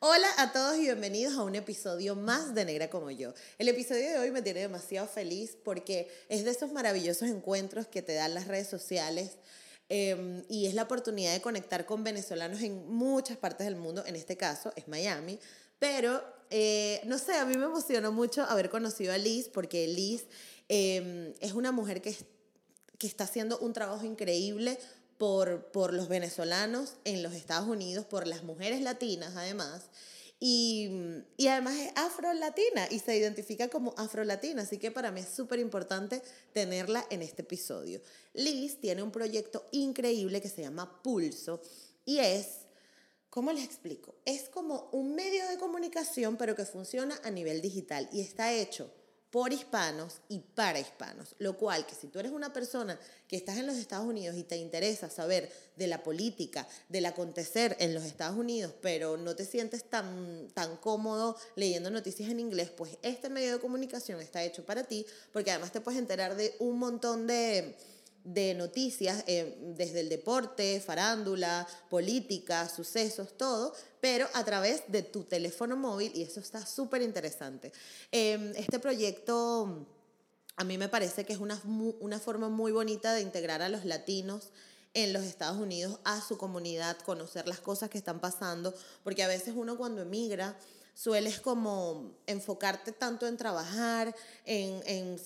Hola a todos y bienvenidos a un episodio más de Negra como yo. El episodio de hoy me tiene demasiado feliz porque es de esos maravillosos encuentros que te dan las redes sociales em, y es la oportunidad de conectar con venezolanos en muchas partes del mundo, en este caso es Miami, pero eh, no sé, a mí me emocionó mucho haber conocido a Liz porque Liz em, es una mujer que, que está haciendo un trabajo increíble por, por los venezolanos en los Estados Unidos, por las mujeres latinas además. Y, y, además es afro-latina y se identifica como afro-latina, así que para mí es súper importante tenerla en este episodio. Liz tiene un proyecto increíble que se llama Pulso y es, ¿cómo les explico? Es como un medio de comunicación pero que funciona a nivel digital y está hecho por hispanos y para hispanos. Lo cual, que si tú eres una persona que estás en los Estados Unidos y te interesa saber de la política, del acontecer en los Estados Unidos, pero no te sientes tan, tan cómodo leyendo noticias en inglés, pues este medio de comunicación está hecho para ti, porque además te puedes enterar de un montón de de noticias, eh, desde el deporte, farándula, política, sucesos, todo, pero a través de tu teléfono móvil y eso está súper interesante. Em, este proyecto a mí me parece que es una, una forma muy bonita de integrar a los latinos en los Estados Unidos a su comunidad, conocer las cosas que están pasando, porque a veces uno cuando emigra sueles como enfocarte tanto en trabajar, en,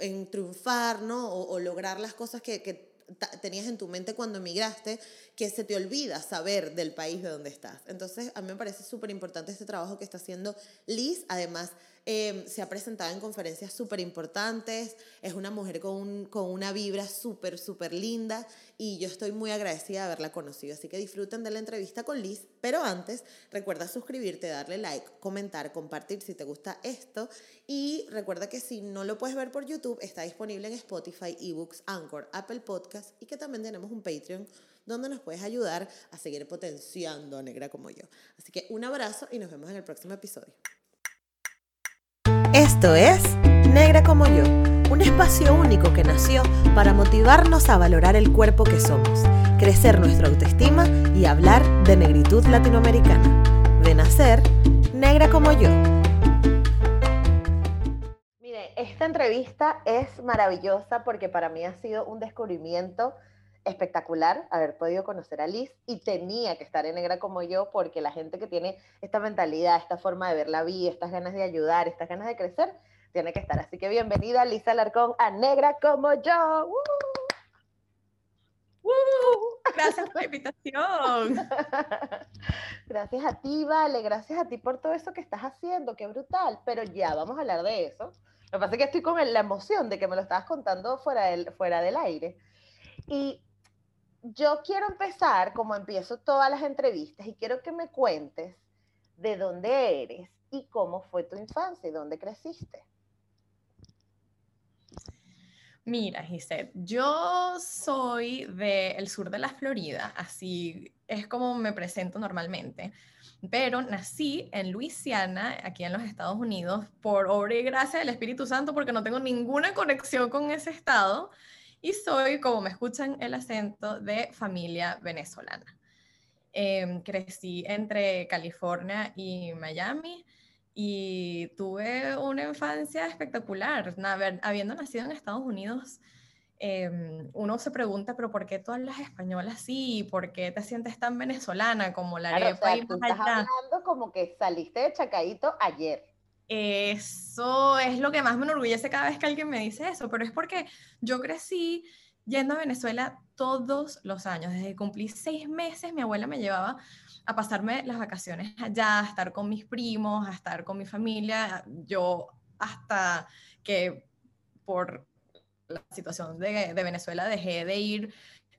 en, triunfar, ¿no? O, lograr las cosas que, que tenías en tu mente cuando emigraste, que se te olvida saber del país de donde estás. Entonces, a mí me parece súper importante este trabajo que está haciendo Liz. Además, Em, se ha presentado en conferencias súper importantes, es una mujer con, con una vibra súper, súper linda y yo estoy muy agradecida de haberla conocido. Así que disfruten de la entrevista con Liz, pero antes recuerda suscribirte, darle like, comentar, compartir si te gusta esto y recuerda que si no lo puedes ver por YouTube, está disponible en Spotify, eBooks, Anchor, Apple Podcasts y que también tenemos un Patreon donde nos puedes ayudar a seguir potenciando a Negra como yo. Así que un abrazo y nos vemos en el próximo episodio. Esto es Negra como yo, un espacio único que nació para motivarnos a valorar el cuerpo que somos, crecer nuestra autoestima y hablar de negritud latinoamericana. De nacer, negra como yo. Mire, esta entrevista es maravillosa porque para mí ha sido un descubrimiento espectacular haber podido conocer a Liz y tenía que estar en negra como yo porque la gente que tiene esta mentalidad, esta forma de ver la vida, estas ganas de ayudar, estas ganas de crecer, tiene que estar. Así que bienvenida Lisa Alarcón a Negra como yo. Gracias por la invitación. gracias a ti, Vale, gracias a ti por todo eso que estás haciendo, qué brutal. Pero ya vamos a hablar de eso. Lo que pasa es que estoy con la emoción de que me lo estabas contando fuera del, fuera del aire. Y yo quiero empezar, como empiezo todas las entrevistas, y quiero que me cuentes de dónde eres y cómo fue tu infancia y dónde creciste. Mira, Gisette, yo soy del sur de la Florida, así es como me presento normalmente, pero nací en Luisiana, aquí en los Estados Unidos, por obra y gracia del Espíritu Santo, porque no tengo ninguna conexión con ese estado y soy, como me escuchan el acento, de familia venezolana. Em, crecí entre California y Miami y tuve una infancia espectacular. habiendo nacido en Estados Unidos, em, uno se pregunta, pero ¿por qué tú hablas español así? ¿Por qué te sientes tan venezolana como la claro, arepa o estás hablando como que saliste de Chacaito ayer. Eso es lo que más me enorgullece cada vez que alguien me dice eso, pero es porque yo crecí yendo a Venezuela todos los años. Desde que cumplí seis meses, mi abuela me llevaba a pasarme las vacaciones allá, a estar con mis primos, a estar con mi familia. Yo hasta que por la situación de, de Venezuela dejé de ir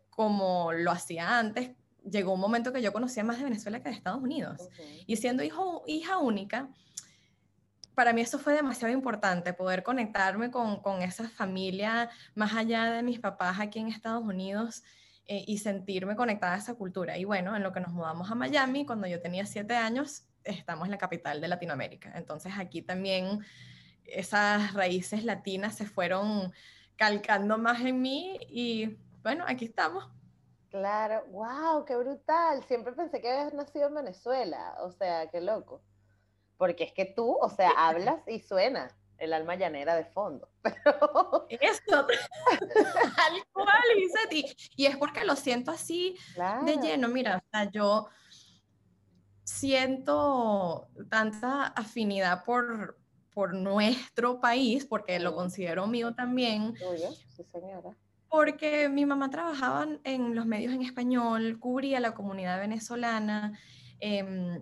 como lo hacía antes, llegó un momento que yo conocía más de Venezuela que de Estados Unidos. Y siendo hijo, hija única, para mí eso fue demasiado importante, poder conectarme con, con esa familia más allá de mis papás aquí en Estados Unidos eh, y sentirme conectada a esa cultura. Y bueno, en lo que nos mudamos a Miami, cuando yo tenía siete años, estamos en la capital de Latinoamérica. Entonces aquí también esas raíces latinas se fueron calcando más en mí y bueno, aquí estamos. Claro, wow, qué brutal. Siempre pensé que habías nacido en Venezuela, o sea, qué loco. Porque es que tú, o sea, hablas y suena el alma llanera de fondo. Pero... Eso, tal cual, y, y es porque lo siento así de lleno. Mira, o sea, yo siento tanta afinidad por, por nuestro país, porque lo considero mío también. Sí, señora. Porque mi mamá trabajaba en los medios en español, cubría la comunidad venezolana, eh,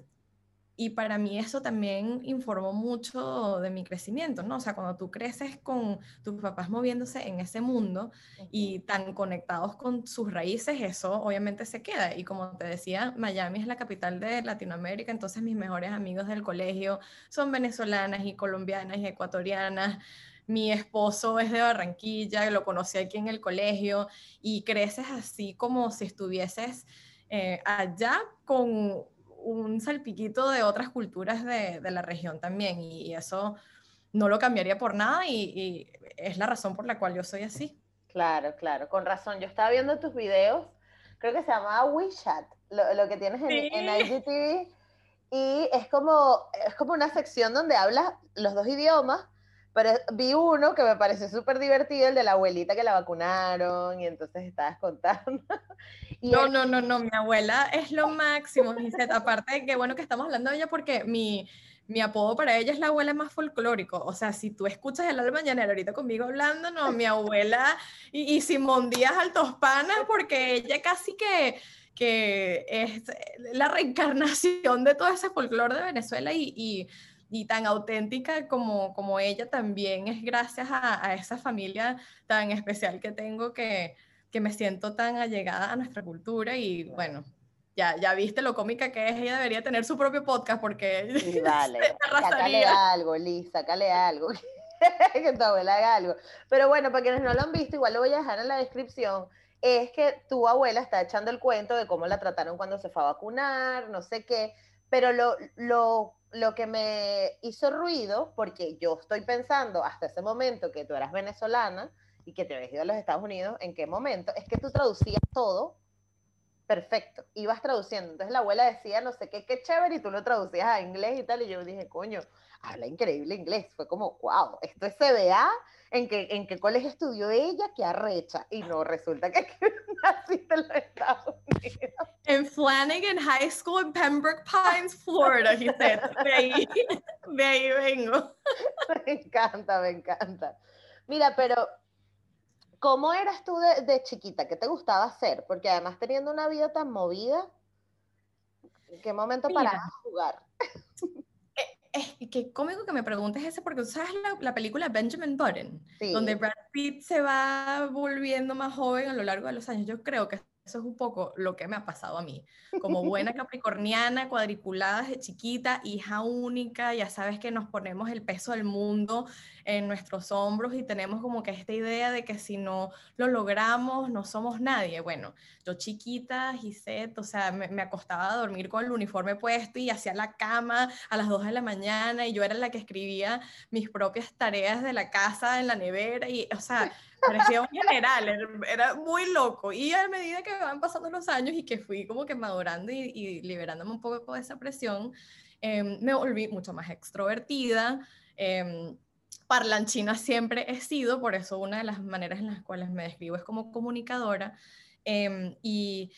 y para mí eso también informó mucho de mi crecimiento, ¿no? O sea, cuando tú creces con tus papás moviéndose en ese mundo y tan conectados con sus raíces, eso obviamente se queda. Y como te decía, Miami es la capital de Latinoamérica, entonces mis mejores amigos del colegio son venezolanas y colombianas y ecuatorianas. Mi esposo es de Barranquilla, lo conocí aquí en el colegio y creces así como si estuvieses eh, allá con un salpiquito de otras culturas de, de la región también y, eso no lo cambiaría por nada y, es la razón por la cual yo soy así. Claro, claro, con razón. Yo estaba viendo tus videos, creo que se llamaba WeChat, lo, lo que tienes en, en, IGTV, y es como, es como una sección donde hablas los dos idiomas, pero vi uno que me pareció súper divertido, el de la abuelita que la vacunaron, y entonces estabas contando. no, no, no, no, mi abuela es lo máximo, Gisette. Aparte de que bueno que estamos hablando de ella porque mi, mi apodo para ella es la abuela más folclórico. O sea, si tú escuchas el alma mañanero ahorita conmigo hablando, no, mi abuela y, y Simón Díaz Altos Panas, porque ella casi que que es la reencarnación de todo ese folclore de Venezuela y, y y tan auténtica como, como ella también es gracias a, esa familia tan especial que tengo que, que, me siento tan allegada a nuestra cultura y bueno, ya, ya viste lo cómica que es, ella debería tener su propio podcast porque... Sí, dale, sácale algo, Liz, sácale algo, que tu abuela haga algo. Pero bueno, para quienes no lo han visto, igual lo voy a dejar en la descripción, es que tu abuela está echando el cuento de cómo la trataron cuando se fue a vacunar, no sé qué, pero lo, lo lo que me hizo ruido, porque yo estoy pensando hasta ese momento que tú eras venezolana y que te habías ido a los Estados Unidos, ¿en qué momento? Es que tú traducías todo perfecto, ibas traduciendo. Entonces la abuela decía, no sé qué, qué chévere, y tú lo traducías a inglés y tal, y yo dije, coño, habla increíble inglés. Fue como, wow, esto es CBA, ¿en qué, en qué colegio estudió ella? Qué arrecha. Y no, resulta que naciste en los Estados Unidos. En Flanagan High School en Pembroke Pines, Florida, said. De ahí, de ahí vengo. Me encanta, me encanta. Mira, pero ¿cómo eras tú de, de chiquita? ¿Qué te gustaba hacer? Porque además teniendo una vida tan movida, ¿en qué momento Mira, parabas a jugar? Es que cómico que me preguntes ese, porque tú sabes la, la película Benjamin Button, sí. donde Brad Pitt se va volviendo más joven a lo largo de los años. Yo creo que eso es un poco lo que me ha pasado a mí. Como buena capricorniana, cuadriculada de chiquita, hija única, ya sabes que nos ponemos el peso del mundo en nuestros hombros y tenemos como que esta idea de que si no lo logramos, no somos nadie. Bueno, yo chiquita, Gisette, o sea, me, me acostaba a dormir con el uniforme puesto y hacía la cama a las 2 de la mañana y yo era la que escribía mis propias tareas de la casa en la nevera y, o sea, parecía un general, era muy loco. Y a medida que van pasando los años y que fui como que madurando y, y liberándome un poco de esa presión, eh, me volví mucho más extrovertida. Eh, parlanchina siempre he sido, por eso una de las maneras en las cuales me describo es como comunicadora. Eh, y,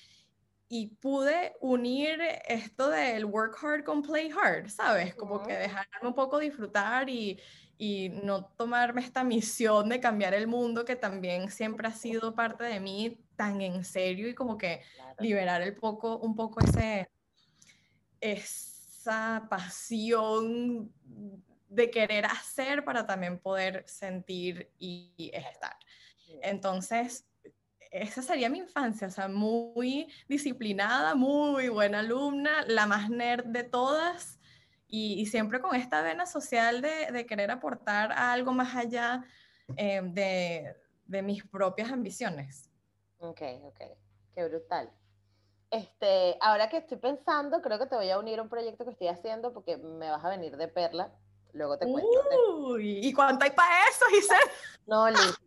y pude unir esto del work hard con play hard, ¿sabes? Como que dejarme un poco disfrutar y, y no tomarme esta misión de cambiar el mundo que también siempre ha sido parte de mí tan en serio y como que claro. liberar el poco, un poco ese, esa pasión de querer hacer para también poder sentir y estar. Entonces, esa sería mi infancia, o sea, muy disciplinada, muy buena alumna, la más nerd de todas y, siempre con esta vena social de, querer aportar algo más allá eh, de, de, mis propias ambiciones. Ok, ok, qué brutal. Este, ahora que estoy pensando, creo que te voy a unir a un proyecto que estoy haciendo porque me vas a venir de perla. Luego te cuento. Uy, ¿y cuánto hay para eso, Giselle? No, Liz,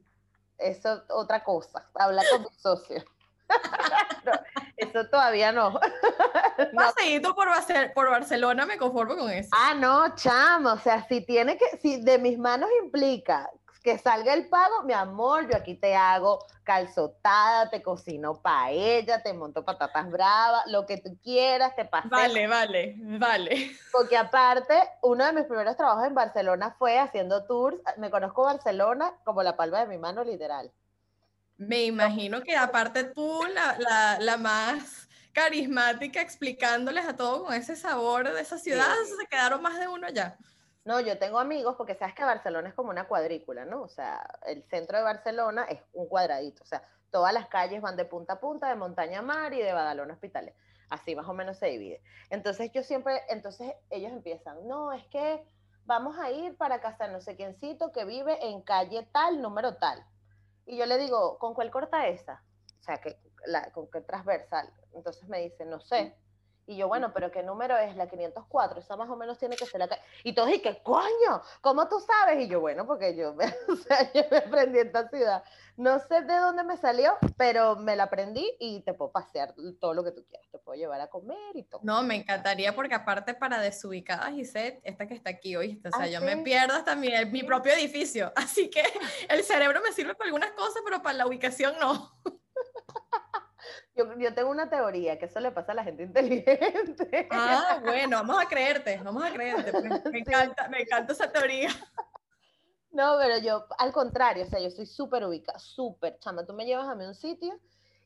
eso otra cosa. Habla con tu socio. eso todavía no. no. por, por Barcelona me conformo con eso. Ah, no, chamo. O sea, si tiene que, si de mis manos implica que salga el pago, mi amor, yo aquí te hago calzotada, te cocino paella, te monto patatas bravas, lo que tú quieras, te paseo. Vale, vale, vale. Porque aparte, uno de mis primeros trabajos en Barcelona fue haciendo tours. Me conozco Barcelona como la palma de mi mano, literal. Me imagino que aparte tú, la, la, la más carismática, explicándoles a todos con ese sabor de esa ciudad, se quedaron más de uno ya. No, yo tengo amigos porque sabes que Barcelona es como una cuadrícula, ¿no? O sea, el centro de Barcelona es un cuadradito, o sea, todas las calles van de punta a punta, de montaña a mar y de Badalona a hospitales. Así más o menos se divide. Entonces yo siempre, entonces ellos empiezan, no, es que vamos a ir para casa no sé quiéncito que vive en calle tal, número tal. Y yo le digo, ¿con cuál corta esa? O sea, que, ¿con qué transversal? Entonces me dice, no sé. Y yo, bueno, pero ¿qué número es? La 504, esa más o menos tiene que ser la... Y todos, ¿y qué coño? ¿Cómo tú sabes? Y yo, bueno, porque yo me, o sea, yo me aprendí en esta ciudad. No sé de dónde me salió, pero me la aprendí y te puedo pasear todo lo que tú quieras. Te puedo llevar a comer y todo. No, me encantaría porque aparte para desubicadas, Gisette, esta que está aquí hoy, o sea, ¿Ah, yo me pierdo hasta mi, mi propio edificio. Así que el cerebro me sirve para algunas cosas, pero para la ubicación no. Yo, yo, tengo una teoría, que eso le pasa a la gente inteligente. Ah, bueno, vamos a creerte, vamos a creerte. Pues, me, encanta, me encanta esa teoría. No, pero yo, al contrario, o sea, yo soy súper ubicada, súper chama. Tú me llevas a mí a un sitio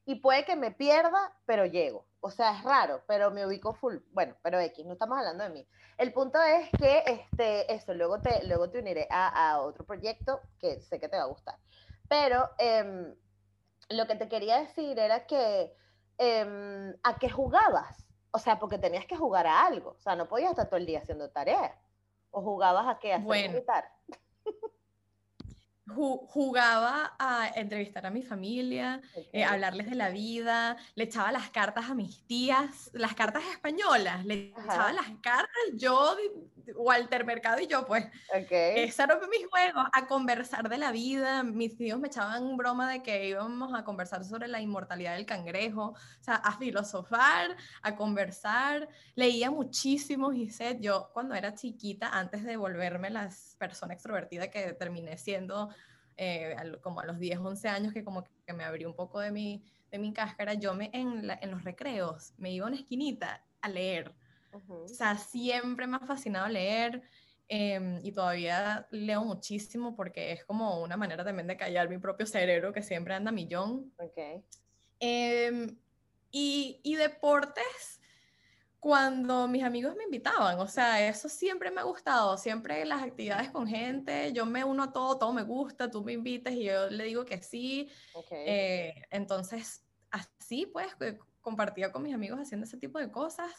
y puede que me pierda, pero llego. O sea, es raro, pero me ubico full. Bueno, pero X, no estamos hablando de mí. El punto es que, este, eso, luego te, luego te uniré a, a otro proyecto que sé que te va a gustar. Pero eh, lo que te quería decir era que em, a qué jugabas. O sea, porque tenías que jugar a algo. O sea, no podías estar todo el día haciendo tareas. O jugabas a qué, a bueno jugaba a entrevistar a mi familia, eh, hablarles de la vida, le echaba las cartas a mis tías, las cartas españolas, le echaba las cartas yo, Walter Mercado y yo, pues. Okay. Ese era mis juegos, a conversar de la vida. Mis tíos me echaban broma de que íbamos a conversar sobre la inmortalidad del cangrejo, o sea, a filosofar, a conversar. Leía muchísimo, Gisette. Yo, cuando era chiquita, antes de volverme la persona extrovertida que terminé siendo eh, como a los 10, 11 años, que como que me abrí un poco de mi, de mi cáscara, yo me, en, en los recreos me iba a una esquinita a leer. O sea, siempre me ha fascinado leer em, y todavía leo muchísimo porque es como una manera también de callar mi propio cerebro que siempre anda millón. Okay. Em, y, y deportes, cuando mis amigos me invitaban, o sea, eso siempre me ha gustado, siempre las actividades con gente, yo me uno a todo, todo me gusta, tú me invitas y yo le digo que sí. Eh, entonces, así pues, compartía con mis amigos haciendo ese tipo de cosas.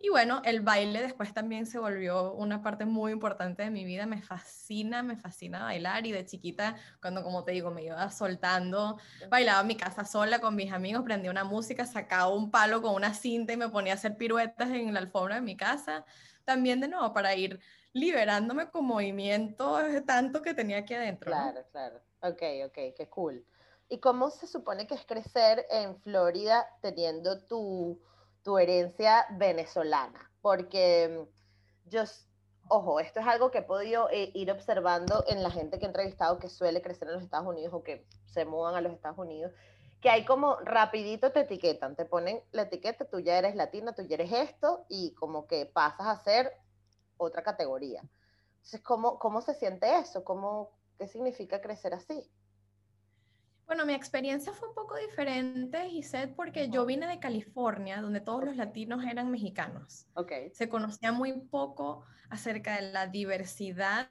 Y bueno, el baile después también se volvió una parte muy importante de mi vida. Me fascina, me fascina bailar y de chiquita, cuando como te digo, me iba soltando, bailaba en mi casa sola con mis amigos, prendía una música, sacaba un palo con una cinta y me ponía a hacer piruetas en la alfombra de mi casa. También de nuevo para ir liberándome con movimiento tanto que tenía aquí adentro. Claro, claro. Ok, ok, qué cool. ¿Y cómo se supone que es crecer en Florida teniendo tu, tu herencia venezolana? Porque mm, yo, ojo, esto es algo que he podido eh, ir observando en la gente que he entrevistado que suele crecer en los Estados Unidos o que se mudan a los Estados Unidos, que hay como rapidito te etiquetan, te ponen la etiqueta, tú ya eres latina, tú ya eres esto, y como que pasas a ser otra categoría. Entonces, ¿cómo, cómo se siente eso? ¿Cómo, ¿Qué significa crecer así? Bueno, mi experiencia fue un poco diferente, Gisette, porque yo vine de California, donde todos los latinos eran mexicanos. Okay. Se conocía muy poco acerca de la diversidad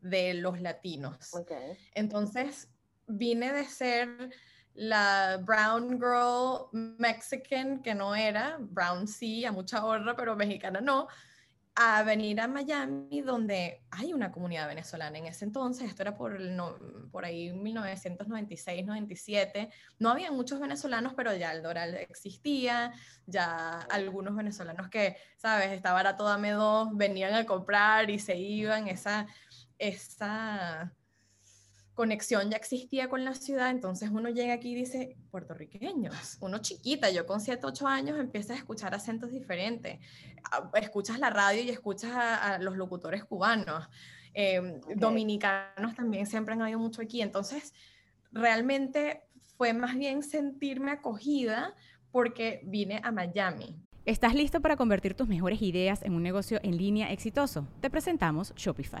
de los latinos. Okay. Entonces, vine de ser la brown girl mexican que no era, brown sí, a mucha honra, pero mexicana no, a venir a Miami, donde hay una comunidad venezolana. En ese entonces, esto era por, el por ahí 1996, 97, no había muchos venezolanos, pero ya el Doral existía, ya algunos venezolanos que, sabes, estaba barato, dame dos, venían a comprar y se iban, esa, esa conexión ya existía con la ciudad, entonces uno llega aquí y dice, puertorriqueños, uno chiquita, yo con 7, 8 años empieza a escuchar acentos diferentes, ah, escuchas la radio y escuchas a, los locutores cubanos, em, dominicanos también siempre han habido mucho aquí, entonces realmente fue más bien sentirme acogida porque vine a Miami. ¿Estás listo para convertir tus mejores ideas en un negocio en línea exitoso? Te presentamos Shopify.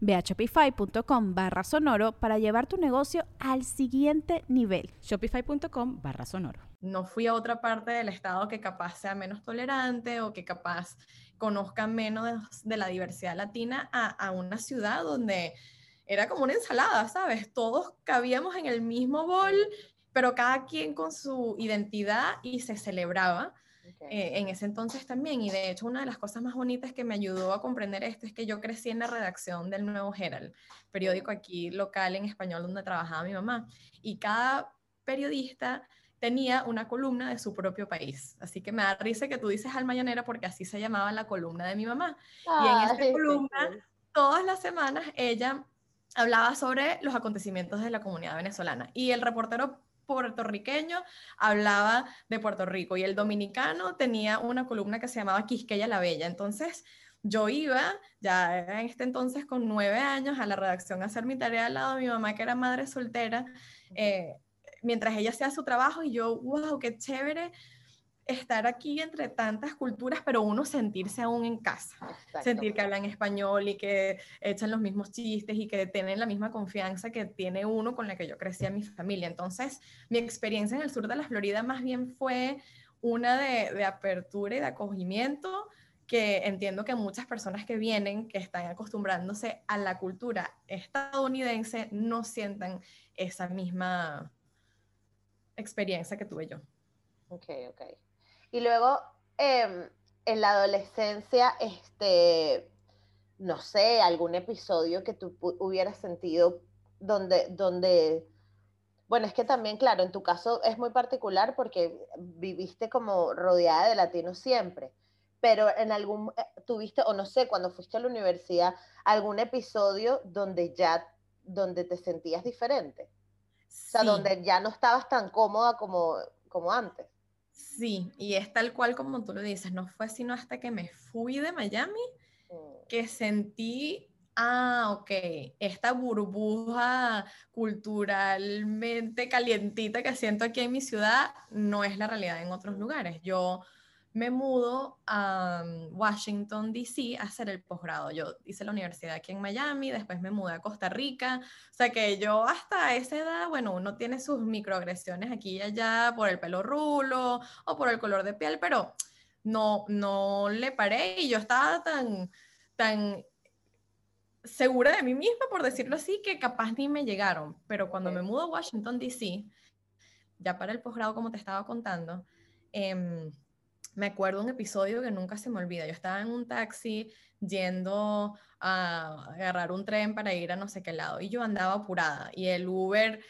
Ve a shopify.com barra sonoro para llevar tu negocio al siguiente nivel. Shopify.com barra sonoro. No fui a otra parte del estado que capaz sea menos tolerante o que capaz conozca menos de, la diversidad latina a, a una ciudad donde era como una ensalada, ¿sabes? Todos cabíamos en el mismo bol, pero cada quien con su identidad y se celebraba. Eh, en ese entonces también. Y de hecho, una de las cosas más bonitas que me ayudó a comprender esto es que yo crecí en la redacción del Nuevo Herald, periódico aquí local en español donde trabajaba mi mamá. Y cada periodista tenía una columna de su propio país. Así que me da risa que tú dices Alma Llanera porque así se llamaba la columna de mi mamá. y en esa columna, todas las semanas, ella hablaba sobre los acontecimientos de la comunidad venezolana. Y el reportero puertorriqueño hablaba de Puerto Rico y el dominicano tenía una columna que se llamaba Quisqueya la Bella. Entonces, yo iba, ya en este entonces con nueve años, a la redacción a hacer mi tarea al lado de mi mamá, que era madre soltera, eh, mientras ella hacía su trabajo y yo, wow, qué chévere estar aquí entre tantas culturas, pero uno sentirse aún en casa, sentir que hablan español y que echan los mismos chistes y que tienen la misma confianza que tiene uno con la que yo crecí a mi familia. Entonces, mi experiencia en el sur de la Florida más bien fue una de, de apertura y de acogimiento que entiendo que muchas personas que vienen, que están acostumbrándose a la cultura estadounidense, no sientan esa misma experiencia que tuve yo. Ok, ok. Y luego, em, en la adolescencia, este, no sé, algún episodio que tú hubieras sentido donde, donde, bueno, es que también, claro, en tu caso es muy particular porque viviste como rodeada de latinos siempre, pero en algún, eh, tuviste, o no sé, cuando fuiste a la universidad, algún episodio donde ya, donde te sentías diferente. O sea, donde ya no estabas tan cómoda como, como antes. Sí, y es tal cual como tú lo dices, no fue sino hasta que me fui de Miami mm. que sentí, ah, ok, esta burbuja culturalmente calientita que siento aquí en mi ciudad no es la realidad en otros lugares. Yo me mudo a mm, Washington, D.C. a hacer el posgrado. Yo hice la universidad aquí en Miami, después me mudé a Costa Rica. O sea que yo hasta esa edad, bueno, uno tiene sus microagresiones aquí y allá por el pelo rulo o por el color de piel, pero no, no le paré y yo estaba tan, tan segura de mí misma, por decirlo así, que capaz ni me llegaron. Pero cuando me mudo a Washington, D.C., ya para el posgrado, como te estaba contando, eh, me acuerdo un episodio que nunca se me olvida. Yo estaba en un taxi yendo a agarrar un tren para ir a no sé qué lado y yo andaba apurada y el Uber,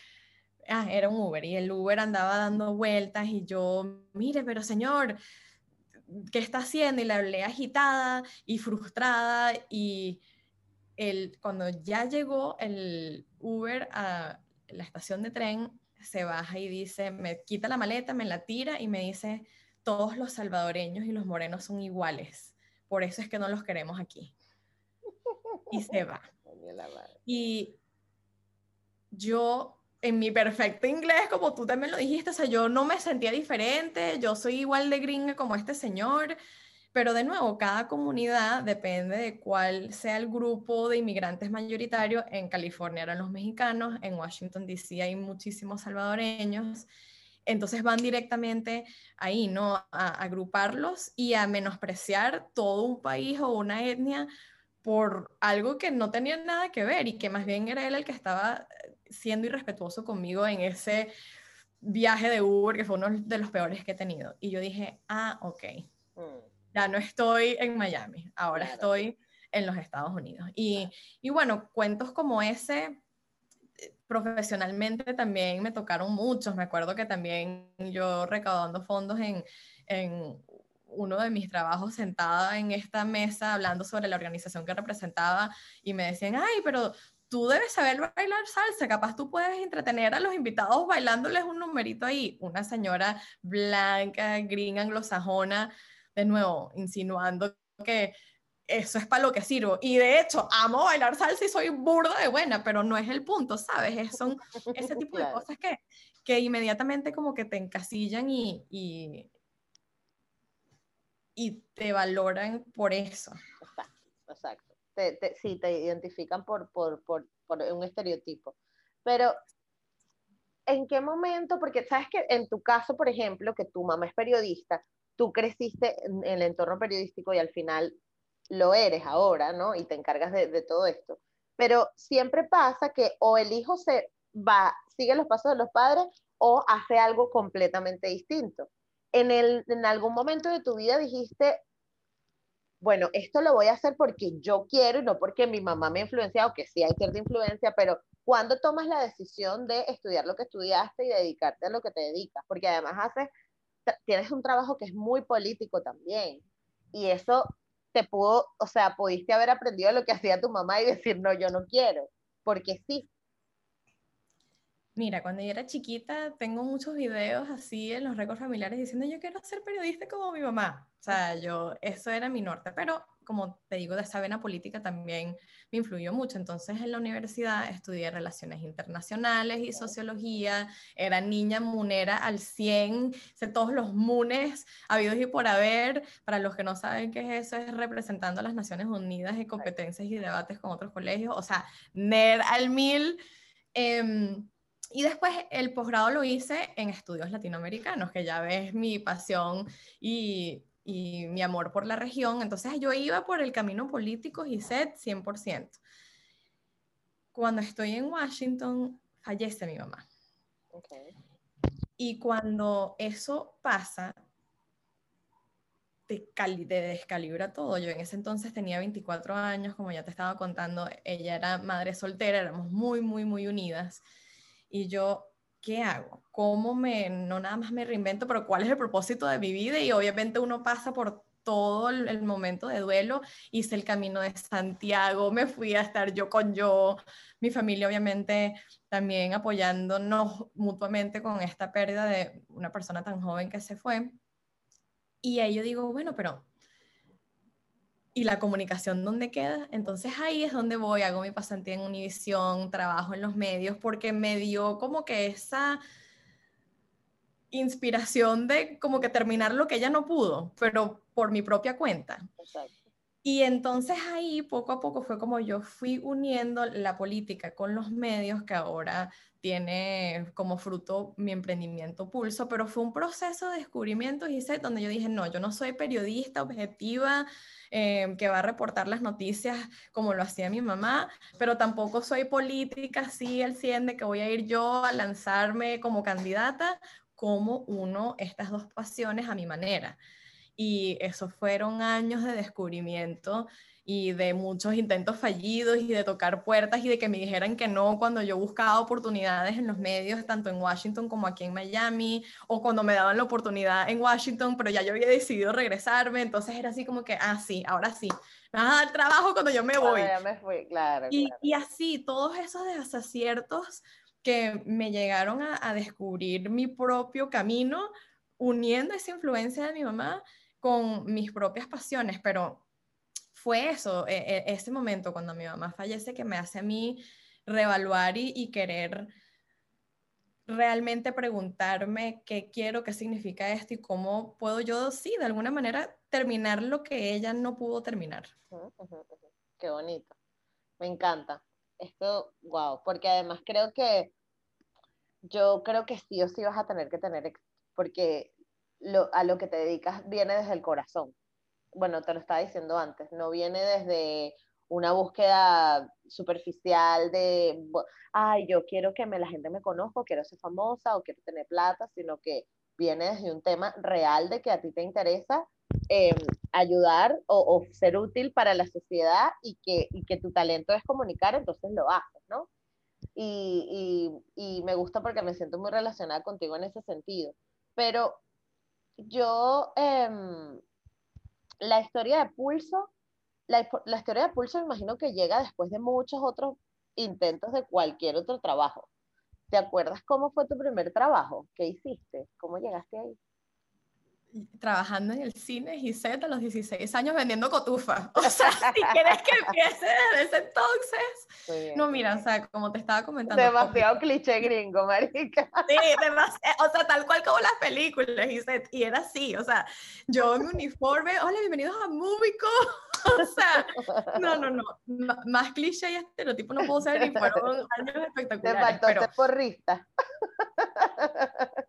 ah, era un Uber y el Uber andaba dando vueltas y yo, mire, pero señor, ¿qué está haciendo? Y la hablé agitada y frustrada y el, cuando ya llegó el Uber a la estación de tren, se baja y dice, me quita la maleta, me la tira y me dice, todos los salvadoreños y los morenos son iguales, por eso es que no los queremos aquí. Y se va. Y yo, en mi perfecto inglés, como tú también lo dijiste, o sea, yo no me sentía diferente, yo soy igual de gringa como este señor, pero de nuevo, cada comunidad depende de cuál sea el grupo de inmigrantes mayoritario. En California eran los mexicanos, en Washington, D.C. hay muchísimos salvadoreños. Entonces van directamente ahí, ¿no? A, agruparlos y a menospreciar todo un país o una etnia por algo que no tenía nada que ver y que más bien era él el que estaba eh, siendo irrespetuoso conmigo en ese viaje de Uber, que fue uno de los peores que he tenido. Y yo dije, ah, ok. Mm ya no estoy en Miami, ahora estoy en los Estados Unidos. Y, y, bueno, cuentos como ese, profesionalmente también me tocaron muchos. Me acuerdo que también yo recaudando fondos en, en uno de mis trabajos sentada en esta mesa hablando sobre la organización que representaba y me decían, ay, pero tú debes saber bailar salsa, capaz tú puedes entretener a los invitados bailándoles un numerito ahí. Una señora blanca, gringa, anglosajona, de nuevo, insinuando que eso es para lo que sirvo. Y de hecho, amo bailar salsa y soy burda de buena, pero no es el punto, ¿sabes? Es, son ese tipo de cosas que, que inmediatamente como que te encasillan y, y, te valoran por eso. Exacto, exacto. Te, sí, te identifican por, por, por, por un estereotipo. Pero ¿en qué momento? Porque sabes que en tu caso, por ejemplo, que tu mamá es periodista, tú creciste en, el entorno periodístico y al final lo eres ahora, ¿no? Y te encargas de, todo esto. Pero siempre pasa que o el hijo se va, sigue los pasos de los padres o hace algo completamente distinto. En, el, en algún momento de tu vida dijiste, bueno, esto lo voy a hacer porque yo quiero y no porque mi mamá me ha influenciado, que sí hay cierta influencia, pero ¿cuándo tomas la decisión de estudiar lo que estudiaste y dedicarte a lo que te dedicas? Porque además haces tienes un trabajo que es muy político también. Y eso te pudo, o sea, pudiste haber aprendido lo que hacía tu mamá y decir, no, yo no quiero, porque sí. Mira, cuando yo era chiquita, tengo muchos videos así en los récords familiares diciendo, yo quiero ser periodista como mi mamá. O sea, yo, eso era mi norte, pero como te digo, de esa vena política también me influyó mucho. Entonces en la universidad estudié relaciones internacionales y sociología, era niña munera al 100, sé todos los munes habidos y por haber. Para los que no saben qué es eso, es representando a las Naciones Unidas en competencias y debates con otros colegios, o sea, NER al mil. Em, y después el posgrado lo hice en estudios latinoamericanos, que ya ves mi pasión y y mi amor por la región. Entonces yo iba por el camino político y set 100%. Cuando estoy en Washington, fallece mi mamá. Y cuando eso pasa, te, descalibra todo. Yo en ese entonces tenía 24 años, como ya te estaba contando, ella era madre soltera, éramos muy, muy, muy unidas. Y yo ¿qué hago? ¿Cómo me, no nada más me reinvento, pero cuál es el propósito de mi vida? Y obviamente uno pasa por todo el, momento de duelo, hice el camino de Santiago, me fui a estar yo con yo, mi familia obviamente también apoyándonos mutuamente con esta pérdida de una persona tan joven que se fue. Y ahí yo digo, bueno, pero y la comunicación dónde queda. Entonces ahí es donde voy, hago mi pasantía en Univisión, trabajo en los medios, porque me dio como que esa inspiración de como que terminar lo que ella no pudo, pero por mi propia cuenta. Y entonces ahí poco a poco fue como yo fui uniendo la política con los medios que ahora tiene como fruto mi emprendimiento Pulso, pero fue un proceso de descubrimiento, y donde yo dije, no, yo no soy periodista objetiva eh, que va a reportar las noticias como lo hacía mi mamá, pero tampoco soy política así el 100 de que voy a ir yo a lanzarme como candidata, como uno estas dos pasiones a mi manera. Y esos fueron años de descubrimiento y de muchos intentos fallidos y de tocar puertas y de que me dijeran que no cuando yo buscaba oportunidades en los medios, tanto en Washington como aquí en Miami, o cuando me daban la oportunidad en Washington, pero ya yo había decidido regresarme, entonces era así como que, ah, sí, ahora sí, me vas a dar trabajo cuando yo me voy. me fui, claro, y, y así, todos esos desaciertos que me llegaron a, a descubrir mi propio camino uniendo esa influencia de mi mamá con mis propias pasiones, pero fue eso, e, e, ese momento cuando mi mamá fallece que me hace a mí reevaluar y, querer realmente preguntarme qué quiero, qué significa esto y cómo puedo yo, sí, de alguna manera terminar lo que ella no pudo terminar. Qué bonito. Me encanta. Esto, wow, porque además creo que yo creo que sí o sí vas a tener que tener, porque a lo que te dedicas viene desde el corazón. Bueno, te lo estaba diciendo antes, no viene desde una búsqueda superficial de, ay, yo quiero que me, la gente me conozca, quiero ser famosa o quiero tener plata, sino que viene desde un tema real de que a ti te interesa em, ayudar o, ser útil para la sociedad y que, y que tu talento es comunicar, entonces lo haces, ¿no? Y, y, me gusta porque me siento muy relacionada contigo en ese sentido. Pero yo, em, la historia de Pulso, la, la historia de Pulso me imagino que llega después de muchos otros intentos de cualquier otro trabajo. ¿Te acuerdas cómo fue tu primer trabajo? ¿Qué hiciste? ¿Cómo llegaste ahí? Trabajando en el cine y set a los 16 años vendiendo cotufa. O sea, si quieres que empiece desde ese entonces. No, mira, o sea, como te estaba comentando. Demasiado cliché gringo, marica. Sí, demasiado, o sea, tal cual como las películas y set. Y era así, o sea, yo en mi uniforme, hola, bienvenidos a Múbico. O sea, no, no, no, más cliché y estereotipo no puedo ser ni fueron años espectaculares. Te faltó pero... porrista.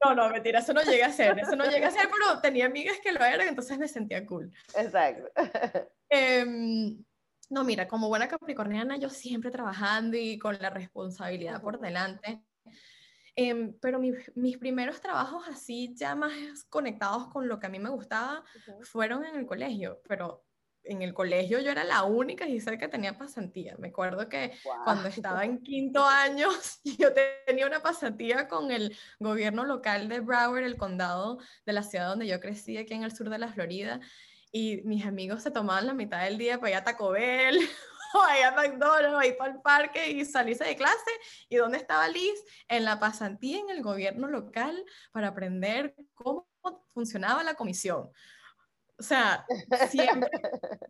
No, no, mentira, eso no llega a ser, eso no llega a ser, pero tenía amigas que lo eran, entonces me sentía cool. Exacto. Em, no, mira, como buena capricorniana, yo siempre trabajando y con la responsabilidad por delante. Em, pero mis primeros trabajos así, ya más conectados con lo que a mí me gustaba, fueron en el colegio, pero en el colegio yo era la única Giselle que tenía pasantía. Me acuerdo que cuando estaba en quinto año, yo tenía una pasantía con el gobierno local de Broward, el condado de la ciudad donde yo crecí, aquí en el sur de la Florida. Y mis amigos se tomaban la mitad del día para ir a Taco Bell, o a McDonald's, o ir para el parque y salirse de clase. ¿Y dónde estaba Liz? En la pasantía en el gobierno local para aprender cómo funcionaba la comisión. O sea, siempre,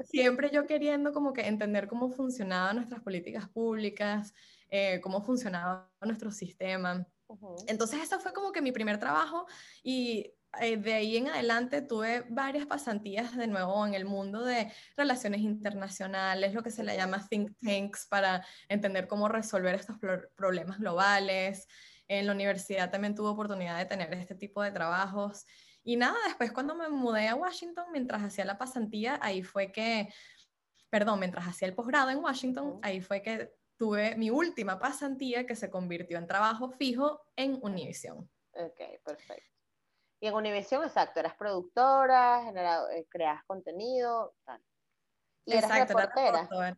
siempre yo queriendo como que entender cómo funcionaban nuestras políticas públicas, eh, cómo funcionaba nuestro sistema. Entonces, eso fue como que mi primer trabajo y eh, de ahí en adelante tuve varias pasantías de nuevo en el mundo de relaciones internacionales, lo que se le llama think tanks para entender cómo resolver estos problemas globales. En la universidad también tuve oportunidad de tener este tipo de trabajos. Y nada, después cuando me mudé a Washington, mientras hacía la pasantía, ahí fue que, perdón, mientras hacía el posgrado en Washington, ahí fue que tuve mi última pasantía que se convirtió en trabajo fijo en Univision. Ok, perfecto. Y en Univision, exacto, eras productora, generado, eh, creas contenido, tal. Y exacto, eras reportera.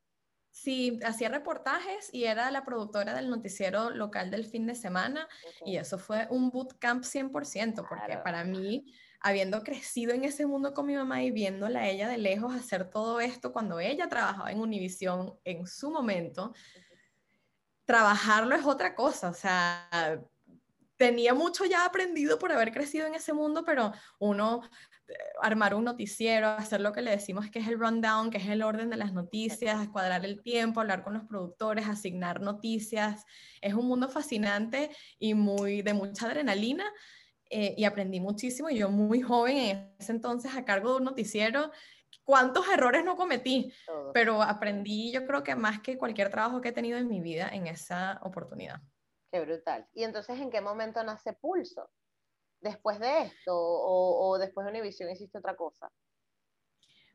Sí, hacía reportajes y era la productora del noticiero local del fin de semana y eso fue un bootcamp 100%, porque para mí, habiendo crecido en ese mundo con mi mamá y viéndola a ella de lejos hacer todo esto cuando ella trabajaba en Univision en su momento, trabajarlo es otra cosa, o sea, tenía mucho ya aprendido por haber crecido en ese mundo, pero uno armar un noticiero, hacer lo que le decimos que es el rundown, que es el orden de las noticias, cuadrar el tiempo, hablar con los productores, asignar noticias. Es un mundo fascinante y muy de mucha adrenalina eh, y aprendí muchísimo. Yo muy joven en ese entonces a cargo de un noticiero, cuántos errores no cometí, pero aprendí yo creo que más que cualquier trabajo que he tenido en mi vida en esa oportunidad. Qué brutal. ¿Y entonces en qué momento nace Pulso? Después de esto o, después de Univision hiciste otra cosa?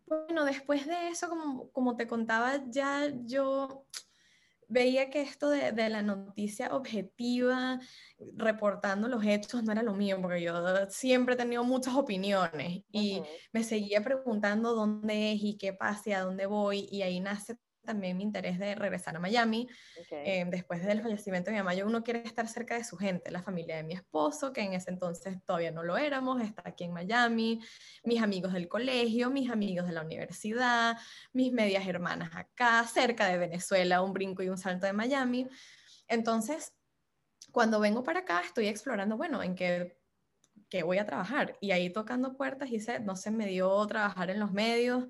Bueno, después de eso, como, como te contaba, ya yo veía que esto de, de, la noticia objetiva, reportando los hechos, no era lo mío, porque yo siempre he tenido muchas opiniones y me seguía preguntando dónde es y qué pasa y a dónde voy, y ahí nace también mi interés de regresar a Miami. Eh, después del fallecimiento de mi mamá, yo uno quiere estar cerca de su gente, la familia de mi esposo, que en ese entonces todavía no lo éramos, está aquí en Miami, mis amigos del colegio, mis amigos de la universidad, mis medias hermanas acá, cerca de Venezuela, un brinco y un salto de Miami. Entonces, cuando vengo para acá estoy explorando, bueno, en qué, qué voy a trabajar. Y ahí tocando puertas hice, no se me dio trabajar en los medios,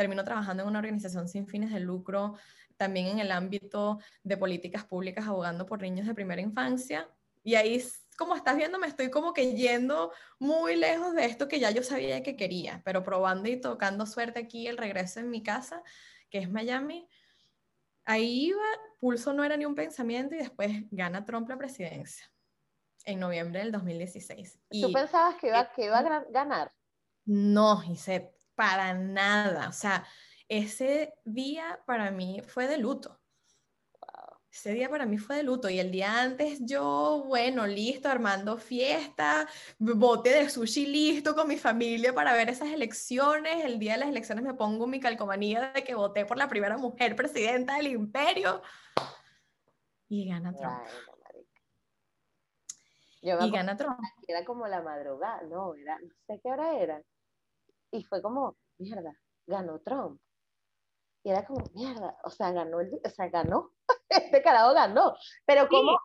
termino trabajando en una organización sin fines de lucro, también en el ámbito de políticas públicas, abogando por niños de primera infancia. Y ahí, como estás viendo, me estoy como que yendo muy lejos de esto que ya yo sabía que quería, pero probando y tocando suerte aquí el regreso en mi casa, que es Miami. Ahí iba, pulso no era ni un pensamiento y después gana Trump la presidencia en noviembre del 2016. ¿Tú pensabas que iba, que iba a ganar? No, hice para nada. O sea, ese día para mí fue de luto. Ese día para mí fue de luto y el día antes yo, bueno, listo, armando fiesta, bote de sushi listo con mi familia para ver esas elecciones. El día de las elecciones me pongo mi calcomanía de que voté por la primera mujer presidenta del imperio y gana Trump. y gana Trump. Era como la madrugada, no, era, no sé qué hora era. Y fue como, mierda, ganó Trump. Y era como, mierda, o sea, ganó, el, o sea, ganó, este carajo ganó. Pero ¿cómo?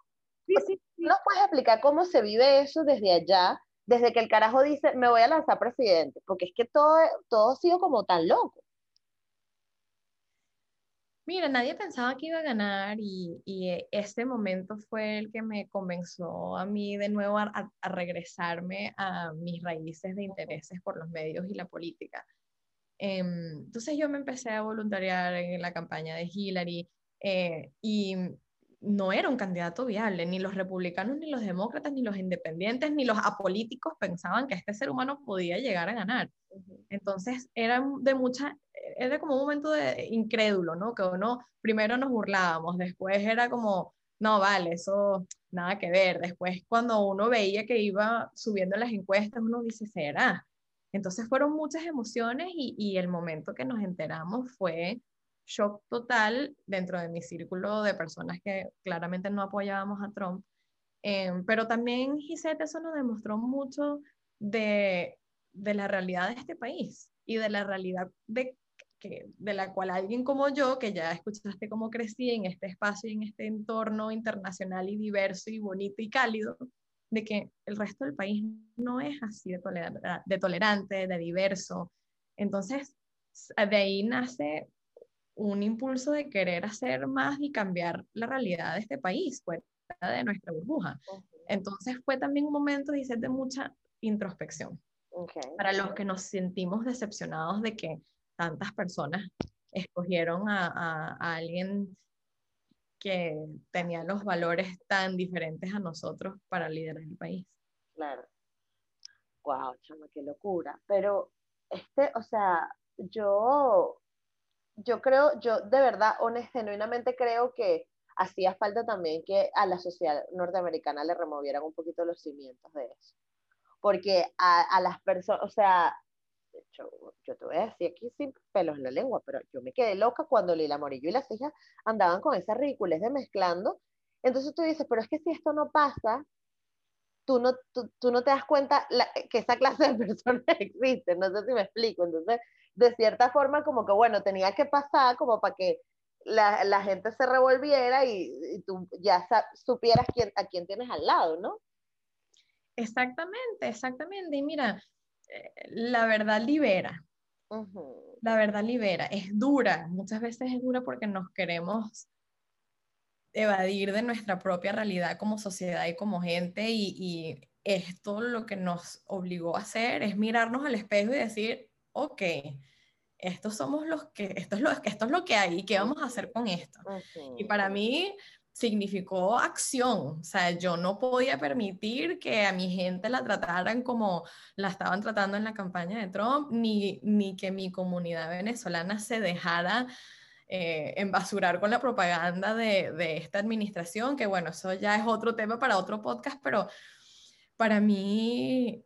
¿No puedes explicar cómo se vive eso desde allá, desde que el carajo dice, me voy a lanzar presidente? Porque es que todo, todo ha sido como tan loco. Mira, nadie pensaba que iba a ganar y, y este momento fue el que me convenció a mí de nuevo a, a regresarme a mis raíces de intereses por los medios y la política. Em, entonces yo me empecé a voluntariar en la campaña de Hillary eh, y no era un candidato viable, ni los republicanos, ni los demócratas, ni los independientes, ni los apolíticos pensaban que este ser humano podía llegar a ganar. Entonces era de mucha, era como un momento de incrédulo, ¿no? Que uno primero nos burlábamos, después era como, no, vale, eso nada que ver. Después cuando uno veía que iba subiendo las encuestas, uno dice, ¿será? Entonces fueron muchas emociones y, el momento que nos enteramos fue shock total dentro de mi círculo de personas que claramente no apoyábamos a Trump. Em, pero también, Gisette, eso nos demostró mucho de, de, la realidad de este país y de la realidad de, que, de la cual alguien como yo, que ya escuchaste cómo crecí en este espacio y en este entorno internacional y diverso y bonito y cálido, de que el resto del país no es así de, de tolerante, de diverso. Entonces, de ahí nace un impulso de querer hacer más y cambiar la realidad de este país, fuera de nuestra burbuja. Entonces fue también un momento, de mucha introspección. Para los que nos sentimos decepcionados de que tantas personas escogieron a, a alguien que tenía los valores tan diferentes a nosotros para liderar el país. Claro. Wow, chama, qué locura. Pero, este, o sea, yo, yo creo, yo de verdad, honest, genuinamente creo que hacía falta también que a la sociedad norteamericana le removieran un poquito los cimientos de eso. Porque a, a las personas, o sea, yo, yo te voy a decir aquí sin pelos en la lengua, pero yo me quedé loca cuando Lila Morillo y las hijas andaban con esa ridiculez de mezclando. Entonces tú dices, pero es que si esto no pasa, tú no, tú, tú no te das cuenta que esa clase de personas existe, no sé si me explico. Entonces, de cierta forma, como que bueno, tenía que pasar como para que la, la gente se revolviera y, y tú ya supieras quién, a quién tienes al lado, ¿no? Exactamente, exactamente. Y mira, la verdad libera. La verdad libera. Es dura, muchas veces es dura porque nos queremos evadir de nuestra propia realidad como sociedad y como gente y, esto lo que nos obligó a hacer es mirarnos al espejo y decir, ok, estos somos los que, esto es lo, esto es lo que hay qué vamos a hacer con esto. Y para mí, significó acción. O sea, yo no podía permitir que a mi gente la trataran como la estaban tratando en la campaña de Trump, ni, ni que mi comunidad venezolana se dejara eh, embasurar con la propaganda de, de, esta administración, que bueno, eso ya es otro tema para otro podcast, pero para mí